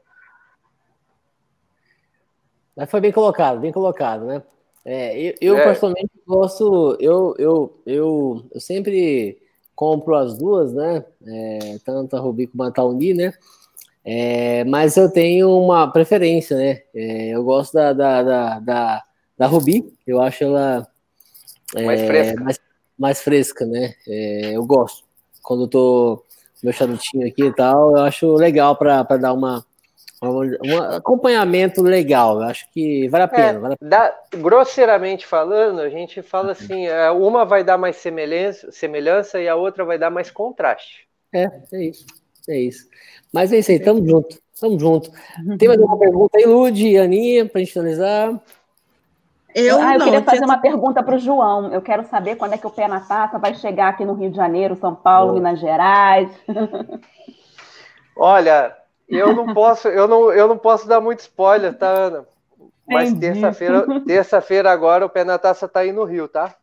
Mas foi bem colocado, bem colocado, né? É, eu, eu é. particularmente gosto, eu, eu, eu, eu sempre compro as duas, né? É, tanto a Rubi como a Tauni, né? É, mas eu tenho uma preferência, né? É, eu gosto da, da, da, da, da Rubi, eu acho ela mais fresca. Mais, mais fresca, né? É, eu gosto. Quando eu tô meu charutinho aqui e tal, eu acho legal para dar uma, um acompanhamento legal. Eu acho que vale a é, pena. É, vale a pena. Dá, grosseiramente falando, a gente fala assim: é, uma vai dar mais semelhança, semelhança e a outra vai dar mais contraste. É, é isso. É isso. Mas é isso aí, tamo junto. Tamo junto. Tem mais alguma pergunta aí, Lud, Aninha, pra gente finalizar? Eu, ah, eu não, queria fazer uma pergunta para o João. Eu quero saber quando é que o Pé na Taça vai chegar aqui no Rio de Janeiro, São Paulo, Boa. Minas Gerais. Olha, eu não posso, eu não, eu não posso dar muito spoiler, tá, Ana? Mas terça-feira, terça-feira agora o Pé na Taça tá aí no Rio, tá?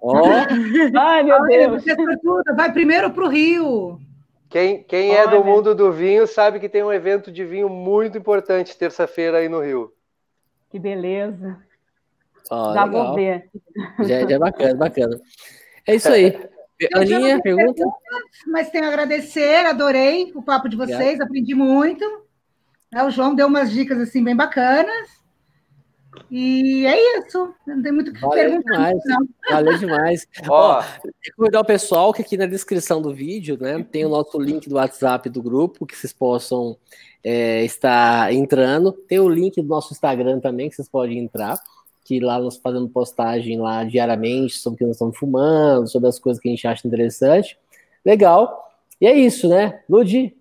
oh. Ai, meu Deus. Vai primeiro para o Rio. Quem, quem é do mundo do vinho sabe que tem um evento de vinho muito importante terça-feira aí no Rio. Que beleza. Oh, já legal. vou ver. Já, já é bacana, bacana. É isso aí. Aninha, pergunta? Mas tenho a agradecer, adorei o papo de vocês, Obrigado. aprendi muito. É, o João deu umas dicas assim bem bacanas. E é isso. Não tem muito o que Valeu perguntar. Demais. Não. Valeu demais. Ó, recomendar o pessoal que aqui na descrição do vídeo, né, tem o nosso link do WhatsApp do grupo, que vocês possam é, estar entrando. Tem o link do nosso Instagram também, que vocês podem entrar. Que lá nós fazemos postagem lá diariamente sobre o que nós estamos fumando, sobre as coisas que a gente acha interessante. Legal. E é isso, né? Ludi?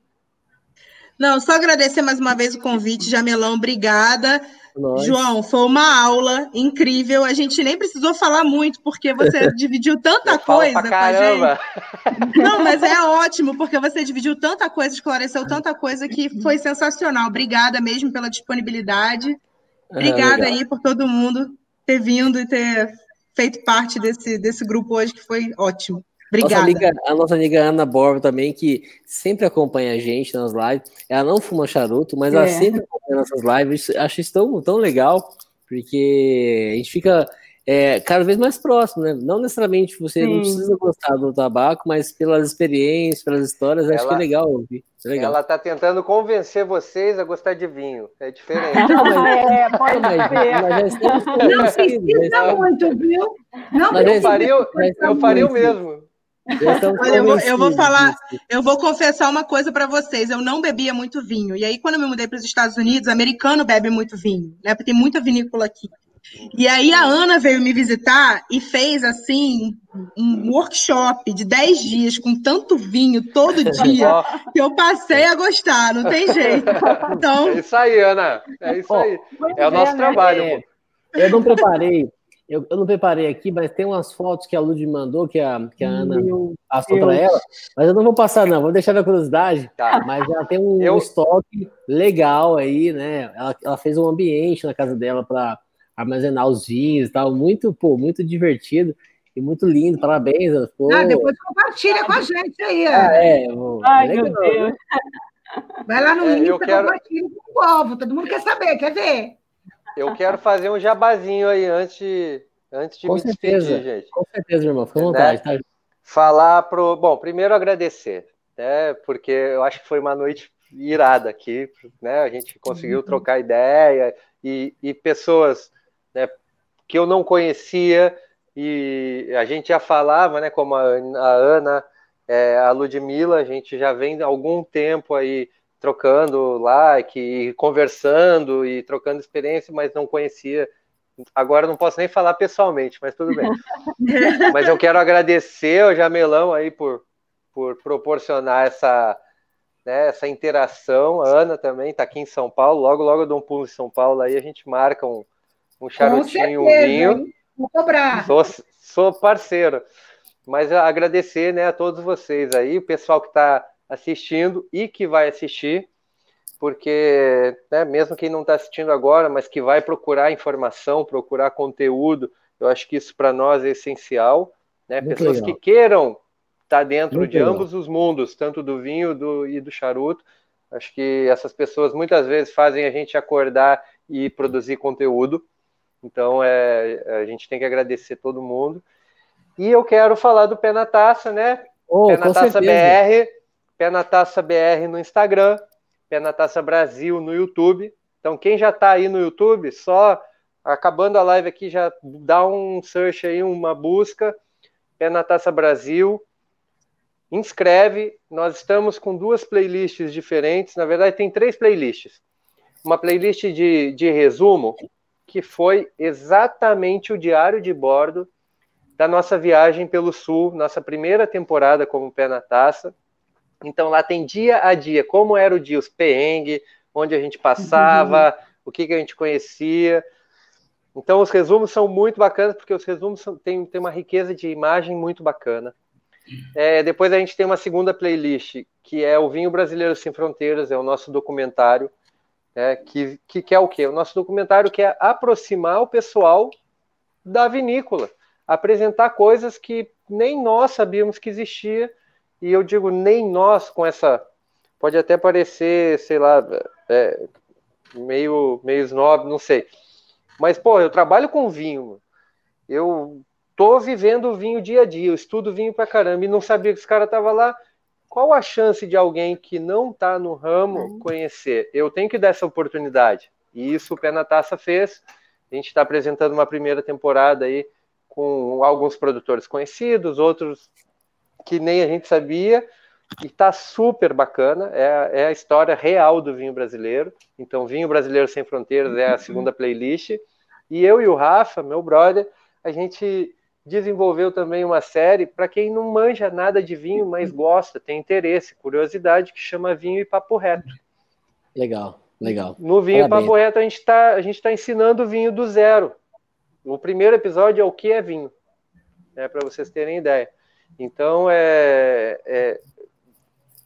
Não, só agradecer mais uma vez o convite, Jamelão, obrigada. Nós. João, foi uma aula incrível. A gente nem precisou falar muito, porque você dividiu tanta Eu coisa com a gente. Não, mas é ótimo, porque você dividiu tanta coisa, esclareceu tanta coisa que foi sensacional. Obrigada mesmo pela disponibilidade. Ah, Obrigada aí por todo mundo ter vindo e ter feito parte desse, desse grupo hoje, que foi ótimo. Obrigada. Nossa amiga, a nossa amiga Ana Borba também, que sempre acompanha a gente nas lives. Ela não fuma charuto, mas é. ela sempre acompanha nossas lives. Acho isso tão, tão legal, porque a gente fica é, cada vez mais próximo, né? Não necessariamente você Sim. não precisa gostar do tabaco, mas pelas experiências, pelas histórias, ela, acho que é legal ouvir. É legal. Ela está tentando convencer vocês a gostar de vinho. É diferente. Não, mas, é, pode mas, mas não precisa muito, viu? Não mas eu faria, eu faria o mesmo. Olha, eu vou, eu vou falar, eu vou confessar uma coisa para vocês. Eu não bebia muito vinho. E aí, quando eu me mudei para os Estados Unidos, americano bebe muito vinho, né? Porque tem muita vinícola aqui. E aí a Ana veio me visitar e fez assim um workshop de 10 dias com tanto vinho todo dia que eu passei a gostar, não tem jeito. Então... É isso aí, Ana. É isso aí. É o nosso é, trabalho. É, eu não preparei Eu, eu, não preparei aqui, mas tem umas fotos que a Lud mandou, que a, que a Ana passou para ela, mas eu não vou passar, não, vou deixar na curiosidade. Tá. Mas ela tem um eu... estoque legal aí, né? Ela, ela fez um ambiente na casa dela para armazenar os vinhos e tal, muito, pô, muito divertido e muito lindo, parabéns. Ficou... Ah, depois compartilha com a gente aí. Ah, é, vou... Ai, meu Deus. Vai lá no é, Insta, quero... compartilha com o povo, todo mundo quer saber, quer ver. Eu quero fazer um jabazinho aí antes, antes de com me certeza, despedir, gente. Com certeza, meu irmão, fica à né? vontade. Né? Tá? Falar pro. Bom, primeiro agradecer, né? Porque eu acho que foi uma noite irada aqui, né? A gente conseguiu trocar ideia e, e pessoas né, que eu não conhecia e a gente já falava, né? Como a, a Ana, é, a Ludmilla, a gente já vem há algum tempo aí trocando like, e conversando e trocando experiência, mas não conhecia. Agora não posso nem falar pessoalmente, mas tudo bem. mas eu quero agradecer ao Jamelão aí por, por proporcionar essa, né, essa interação. A Ana também está aqui em São Paulo. Logo, logo eu dou um pulo em São Paulo aí a gente marca um, um charutinho, um vinho. Vou cobrar. Sou, sou parceiro. Mas agradecer né, a todos vocês aí, o pessoal que está assistindo e que vai assistir, porque né, mesmo quem não está assistindo agora, mas que vai procurar informação, procurar conteúdo, eu acho que isso para nós é essencial. Né? Pessoas legal. que queiram estar tá dentro Muito de legal. ambos os mundos, tanto do vinho do, e do charuto. Acho que essas pessoas muitas vezes fazem a gente acordar e produzir conteúdo. Então é, a gente tem que agradecer todo mundo. E eu quero falar do Pé na Taça, né? Oh, Pé na Taça BR Pé na Taça BR no Instagram, Pé na Taça Brasil no YouTube. Então, quem já está aí no YouTube, só acabando a live aqui, já dá um search aí, uma busca, Pé na Taça Brasil. Inscreve. Nós estamos com duas playlists diferentes. Na verdade, tem três playlists. Uma playlist de, de resumo, que foi exatamente o diário de bordo da nossa viagem pelo Sul, nossa primeira temporada como Pé na Taça. Então lá tem dia a dia, como era o dia, os perrengues, onde a gente passava, uhum. o que, que a gente conhecia. Então os resumos são muito bacanas, porque os resumos são, têm, têm uma riqueza de imagem muito bacana. É, depois a gente tem uma segunda playlist, que é o Vinho Brasileiro Sem Fronteiras, é o nosso documentário, né, que, que, que é o quê? O nosso documentário que é aproximar o pessoal da vinícola, apresentar coisas que nem nós sabíamos que existia, e eu digo nem nós com essa. Pode até parecer, sei lá, é, meio, meio snob, não sei. Mas, pô, eu trabalho com vinho. Eu tô vivendo o vinho dia a dia, eu estudo vinho pra caramba e não sabia que esse cara tava lá. Qual a chance de alguém que não tá no ramo uhum. conhecer? Eu tenho que dar essa oportunidade. E isso o Pé na Taça fez. A gente está apresentando uma primeira temporada aí com alguns produtores conhecidos, outros que nem a gente sabia e está super bacana. É, é, a história real do vinho brasileiro. Então, Vinho Brasileiro Sem Fronteiras é a segunda playlist. E eu e o Rafa, meu brother, a gente desenvolveu também uma série para quem não manja nada de vinho, mas gosta, tem interesse, curiosidade, que chama Vinho e Papo Reto. Legal, legal. No Vinho Parabéns. e Papo Reto a gente está tá ensinando vinho do zero. O primeiro episódio é o que é vinho, né, para vocês terem ideia. Então, é, é,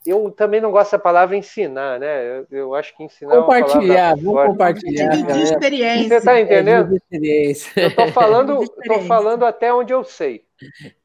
eu também não gosto da palavra ensinar, né? Eu, eu acho que ensinar compartilhar, é vamos compartilhar. De experiência. Você está entendendo? É eu estou falando, tô falando até onde eu sei.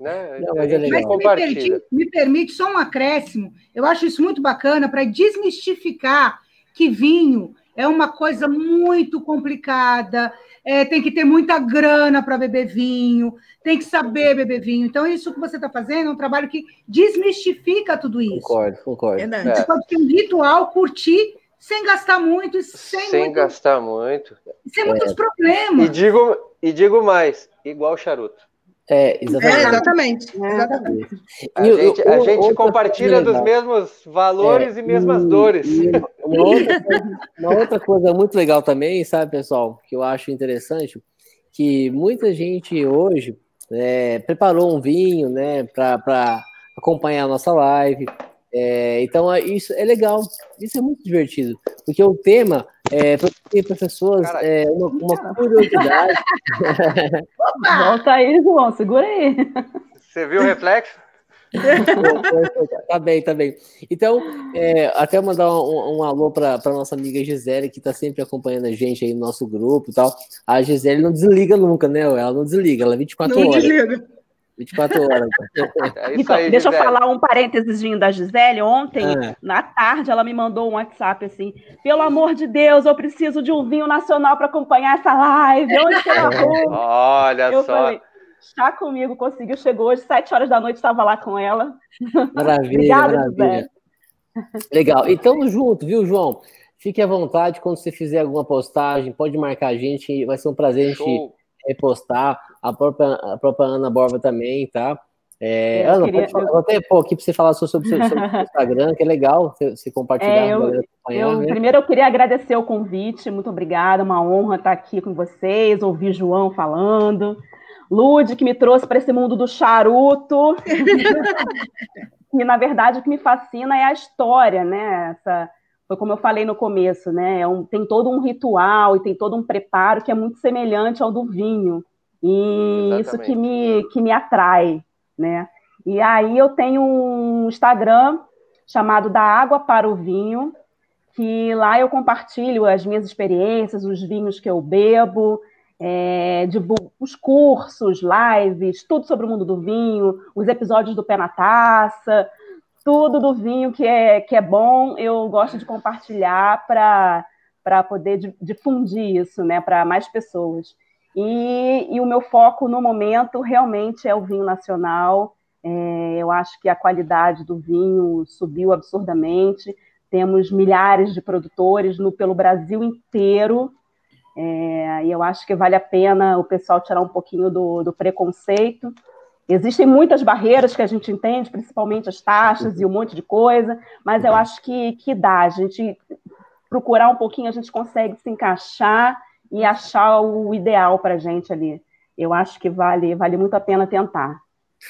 Né? Não, mas, é mas me, permite, me permite só um acréscimo. Eu acho isso muito bacana para desmistificar que vinho é uma coisa muito complicada, é, tem que ter muita grana para beber vinho, tem que saber beber vinho. Então, isso que você está fazendo é um trabalho que desmistifica tudo isso. Concordo, concordo. É. Você pode ter um ritual, curtir, sem gastar muito. Sem, sem muito, gastar muito. Sem muitos é. problemas. E digo, e digo mais, igual charuto. É, exatamente. É, exatamente. exatamente. A gente, a gente compartilha dos mesmos valores é, e mesmas e, dores. E uma, outra coisa, uma outra coisa muito legal também, sabe, pessoal, que eu acho interessante, que muita gente hoje é, preparou um vinho, né, para acompanhar a nossa live. É, então, é, isso é legal, isso é muito divertido, porque o tema é, pessoas é, uma, uma curiosidade. Volta aí, João, segura aí. Você viu o reflexo? tá bem, tá bem. Então, é, até mandar um, um alô para nossa amiga Gisele, que está sempre acompanhando a gente aí no nosso grupo e tal. A Gisele não desliga nunca, né? Ela não desliga, ela é 24 não horas. Desliga. 24 horas. É então, aí, deixa Gisele. eu falar um parênteses da Gisele. Ontem, ah. na tarde, ela me mandou um WhatsApp assim: pelo amor de Deus, eu preciso de um vinho nacional para acompanhar essa live. Onde que eu Olha eu só. Falei, está comigo, conseguiu, chegou hoje, sete horas da noite, estava lá com ela. Maravilha, Obrigada, maravilha. Legal. Então, junto, viu, João? Fique à vontade quando você fizer alguma postagem, pode marcar a gente, vai ser um prazer a gente repostar. A própria, a própria Ana Borba também, tá? É, Ana, queria, falar, vou até pôr aqui para você falar sobre o seu, Instagram, que é legal você, compartilhar. É, eu, eu, né? Primeiro, eu queria agradecer o convite, muito obrigada, uma honra estar aqui com vocês, ouvir João falando. Lude, que me trouxe para esse mundo do charuto. e, na verdade, o que me fascina é a história, né? Essa, foi como eu falei no começo, né? É um, tem todo um ritual e tem todo um preparo que é muito semelhante ao do vinho. E Exatamente. isso que me, que me atrai, né? E aí eu tenho um Instagram chamado Da Água para o Vinho, que lá eu compartilho as minhas experiências, os vinhos que eu bebo, é, os cursos, lives, tudo sobre o mundo do vinho, os episódios do Pé na Taça, tudo do vinho que é, que é bom, eu gosto de compartilhar para poder difundir isso né, para mais pessoas. E, e, o meu foco no momento realmente é o vinho nacional. É, eu acho que a qualidade do vinho subiu absurdamente. Temos milhares de produtores no, pelo Brasil inteiro é, e eu acho que vale a pena o pessoal tirar um pouquinho do, do, preconceito. Existem muitas barreiras que a gente entende, principalmente as taxas e um monte de coisa, mas eu acho que, que dá. A gente procurar um pouquinho, a gente consegue se encaixar e achar o ideal para a gente ali. Eu acho que vale, vale muito a pena tentar.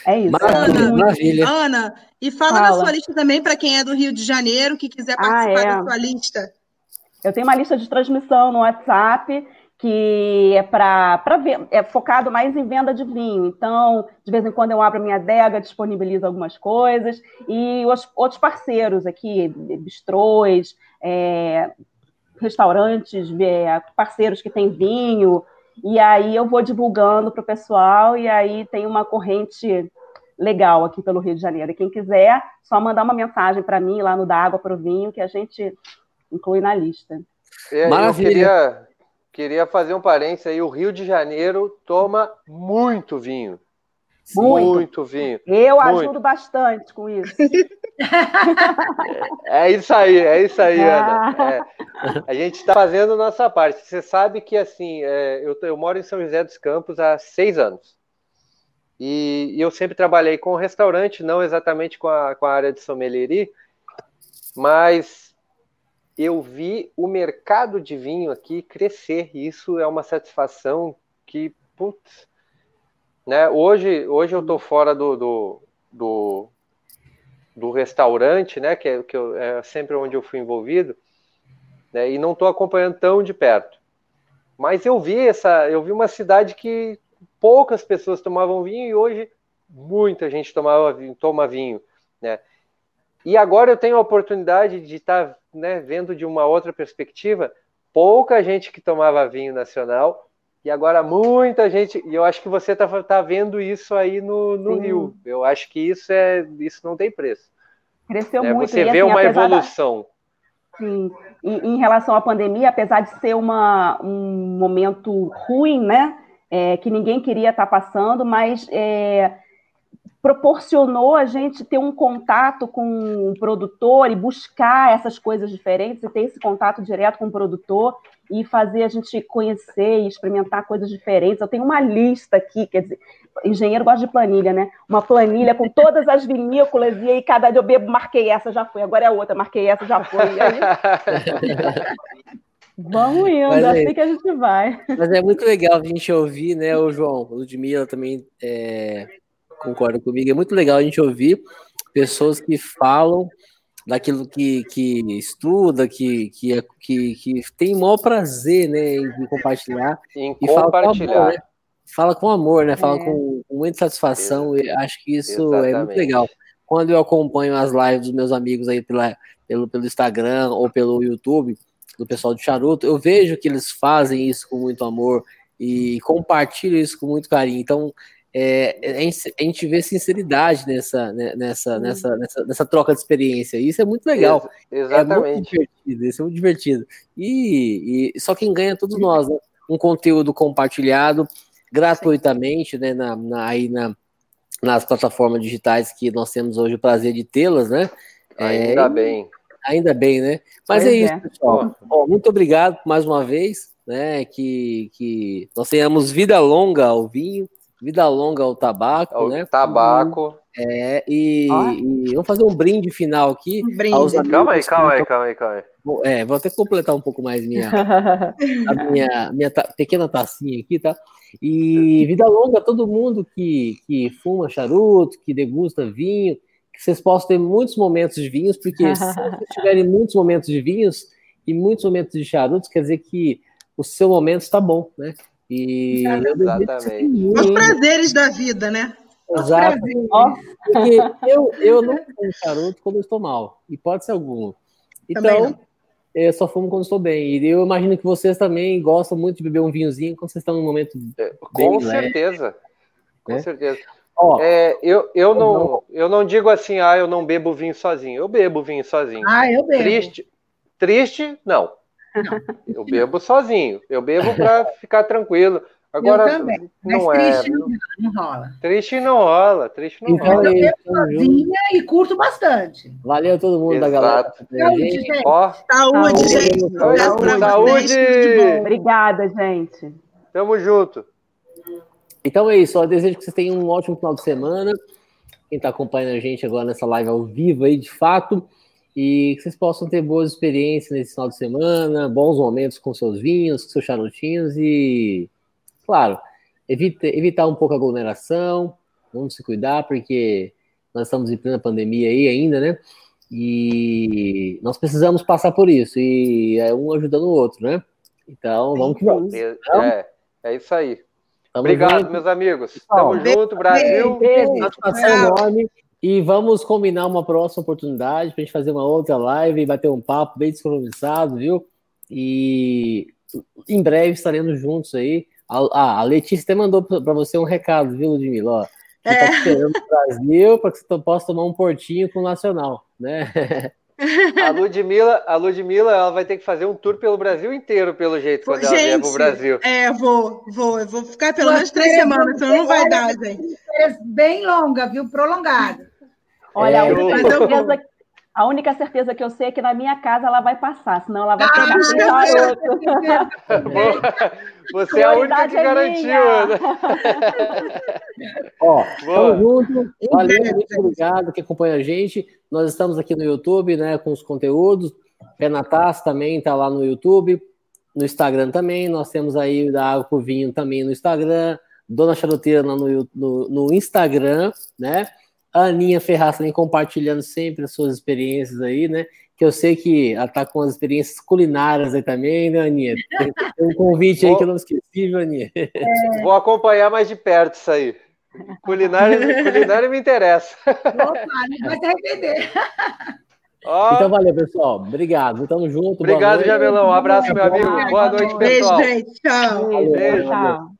É isso. Ana, Maravilha. Ana, e fala, fala. na sua lista também para quem é do Rio de Janeiro, que quiser participar ah, é. da sua lista. Eu tenho uma lista de transmissão no WhatsApp que é para é focado mais em venda de vinho. Então, de vez em quando eu abro a minha adega, disponibilizo algumas coisas e os, outros parceiros aqui, bistrôs, é, restaurantes, parceiros que têm vinho. E aí eu vou divulgando para o pessoal e aí tem uma corrente legal aqui pelo Rio de Janeiro. E quem quiser, só mandar uma mensagem para mim lá no Da Água para o Vinho que a gente inclui na lista. É, Maravilha. Eu queria, queria fazer um parênteses aí. O Rio de Janeiro toma muito vinho. Muito, muito vinho. Eu muito. ajudo bastante com isso. É, isso aí, é isso aí, Ana. É, a gente está fazendo nossa parte. Você sabe que assim, é, eu, eu, moro em São José dos Campos há seis anos. E, e, eu sempre trabalhei com restaurante, não exatamente com a, com a área de sommelier, mas eu vi o mercado de vinho aqui crescer. E isso é uma satisfação que, putz, né? Hoje, hoje eu estou fora do, do, do, do, restaurante, né? Que, é, que eu, é sempre onde eu fui envolvido, né? E não estou acompanhando tão de perto. Mas eu vi essa, eu vi uma cidade que poucas pessoas tomavam vinho e hoje muita gente tomava, toma vinho, né? E agora eu tenho a oportunidade de estar tá, né, vendo de uma outra perspectiva, pouca gente que tomava vinho nacional, e agora muita gente, e eu acho que você está tá vendo isso aí no, no Rio. Eu acho que isso é isso não tem preço. Cresceu né? muito. Você e, vê assim, uma evolução. Da... Sim. E, em relação à pandemia, apesar de ser uma, um momento ruim, né? É, que ninguém queria estar tá passando, mas é, proporcionou a gente ter um contato com o produtor e buscar essas coisas diferentes e ter esse contato direto com o produtor e fazer a gente conhecer e experimentar coisas diferentes. Eu tenho uma lista aqui, quer dizer, engenheiro gosta de planilha, né? Uma planilha com todas as vinícolas e aí cada dia eu bebo, marquei essa, já foi, agora é outra, marquei essa, já foi. Aí... Vamos indo, Mas, assim que a gente vai. Mas é muito legal a gente ouvir, né, o João, o Ludmilla também é, concorda comigo. É muito legal a gente ouvir pessoas que falam daquilo que, que estuda, que, que, que, que tem o maior prazer né, em compartilhar. Em e compartilhar. Fala com amor, né? Fala com amor, né? Fala é. com, com, muita satisfação. E acho que isso Exatamente. é muito legal. Quando eu acompanho as lives dos meus amigos aí pela, pelo, pelo Instagram ou pelo YouTube, do pessoal do Charuto, eu vejo que eles fazem isso com muito amor e compartilham isso com muito carinho. Então, é, é a gente vê sinceridade nessa, né, nessa, nessa, nessa, nessa, troca de experiência. Isso é muito legal. exatamente. É muito divertido, isso é muito divertido. E, e só quem ganha é todos nós, né? Um conteúdo compartilhado gratuitamente, né? Na, na, aí na, nas plataformas digitais que nós temos hoje o prazer de tê-las, né? Ainda é, bem. Ainda bem, né? Mas pois é isso, é. pessoal. Bom, muito obrigado mais uma vez, né? Que, que nós tenhamos vida longa ao vinho Vida longa ao tabaco, ao né? Tabaco. É, e, e, vamos fazer um brinde final aqui. Um brinde. Calma aí, calma aí, calma aí, calma aí. É, vou até completar um pouco mais minha, a minha, minha ta, pequena tacinha aqui, tá? E vida longa a todo mundo que, que fuma charuto, que degusta vinho, que vocês possam ter muitos momentos de vinhos, porque se vocês tiverem muitos momentos de vinhos e muitos momentos de charutos, quer dizer que o seu momento está bom, né? E Exatamente. Os prazeres da vida, né? Exato. Porque eu, eu não fumo charuto quando eu estou mal, hipótese alguma. Então, eu só fumo quando estou bem. E eu imagino que vocês também gostam muito de beber um vinhozinho quando vocês estão num momento. É, com certeza. Leve, com né? certeza. Ó, é, eu, eu, não, eu não digo assim, ah, eu não bebo vinho sozinho. Eu bebo vinho sozinho. Ah, eu bebo. Triste, triste não. Não, eu bebo sozinho. Eu bebo para ficar tranquilo. Agora, eu também. não Mas é. Triste não, não, rola. Triste não rola. Triste não então, rola. Eu bebo sozinha e curto bastante. Valeu todo mundo Exato. da galera. Saúde, gente. Ó, saúde, gente. Saúde. saúde. Obrigada, gente. Tamo junto. Então é isso. Eu desejo que vocês tenham um ótimo final de semana. Quem está acompanhando a gente agora nessa live ao vivo aí, de fato e que vocês possam ter boas experiências nesse final de semana, bons momentos com seus vinhos, com seus charutinhos e, claro, evite, evitar um pouco a aglomeração, vamos se cuidar, porque nós estamos em plena pandemia aí ainda, né? E nós precisamos passar por isso, e é um ajudando o outro, né? Então, vamos que vamos. É, é, é isso aí. Tamo Obrigado, junto. meus amigos. Tamo junto, Brasil. Beijo. Satisfação enorme. E vamos combinar uma próxima oportunidade para a gente fazer uma outra live e bater um papo bem descompromissado, viu? E em breve estaremos juntos aí. Ah, a Letícia até mandou para você um recado, viu, Ludmilla? Ó, que é. tá esperando no Brasil para que você possa tomar um portinho com o Nacional, né? A Ludmilla, a Ludmilla, ela vai ter que fazer um tour pelo Brasil inteiro, pelo jeito, quando gente, ela vier pro Brasil. É, vou, vou, eu vou ficar pelo menos três semanas, senão não vai dar, gente. Bem longa, viu? Prolongada. Olha, é, a, única certeza, a única certeza que eu sei é que na minha casa ela vai passar, senão ela vai pegar ah, garoto. Você é a única que é garantiu. Né? Ó, tamo junto. Valeu, muito obrigado que acompanha a gente. Nós estamos aqui no YouTube, né, com os conteúdos. Renatas também está lá no YouTube, no Instagram também. Nós temos aí da Água por Vinho também no Instagram. Dona Charuteira no, no, no Instagram, né? A Aninha Ferraz também compartilhando sempre as suas experiências aí, né? Que eu sei que ela tá com as experiências culinárias aí também, né, Aninha? Tem, um convite aí que eu não esqueci, viu, Aninha? É... Vou acompanhar mais de perto isso aí. Culinária, culinária me interessa. Opa, não vai se arrepender. Oh. Então, valeu, pessoal. Obrigado. Tamo junto. Obrigado, Jamelão. Um abraço, meu amigo. Boa noite, pessoal. Beijo, gente. Tchau. Beijo. Tchau.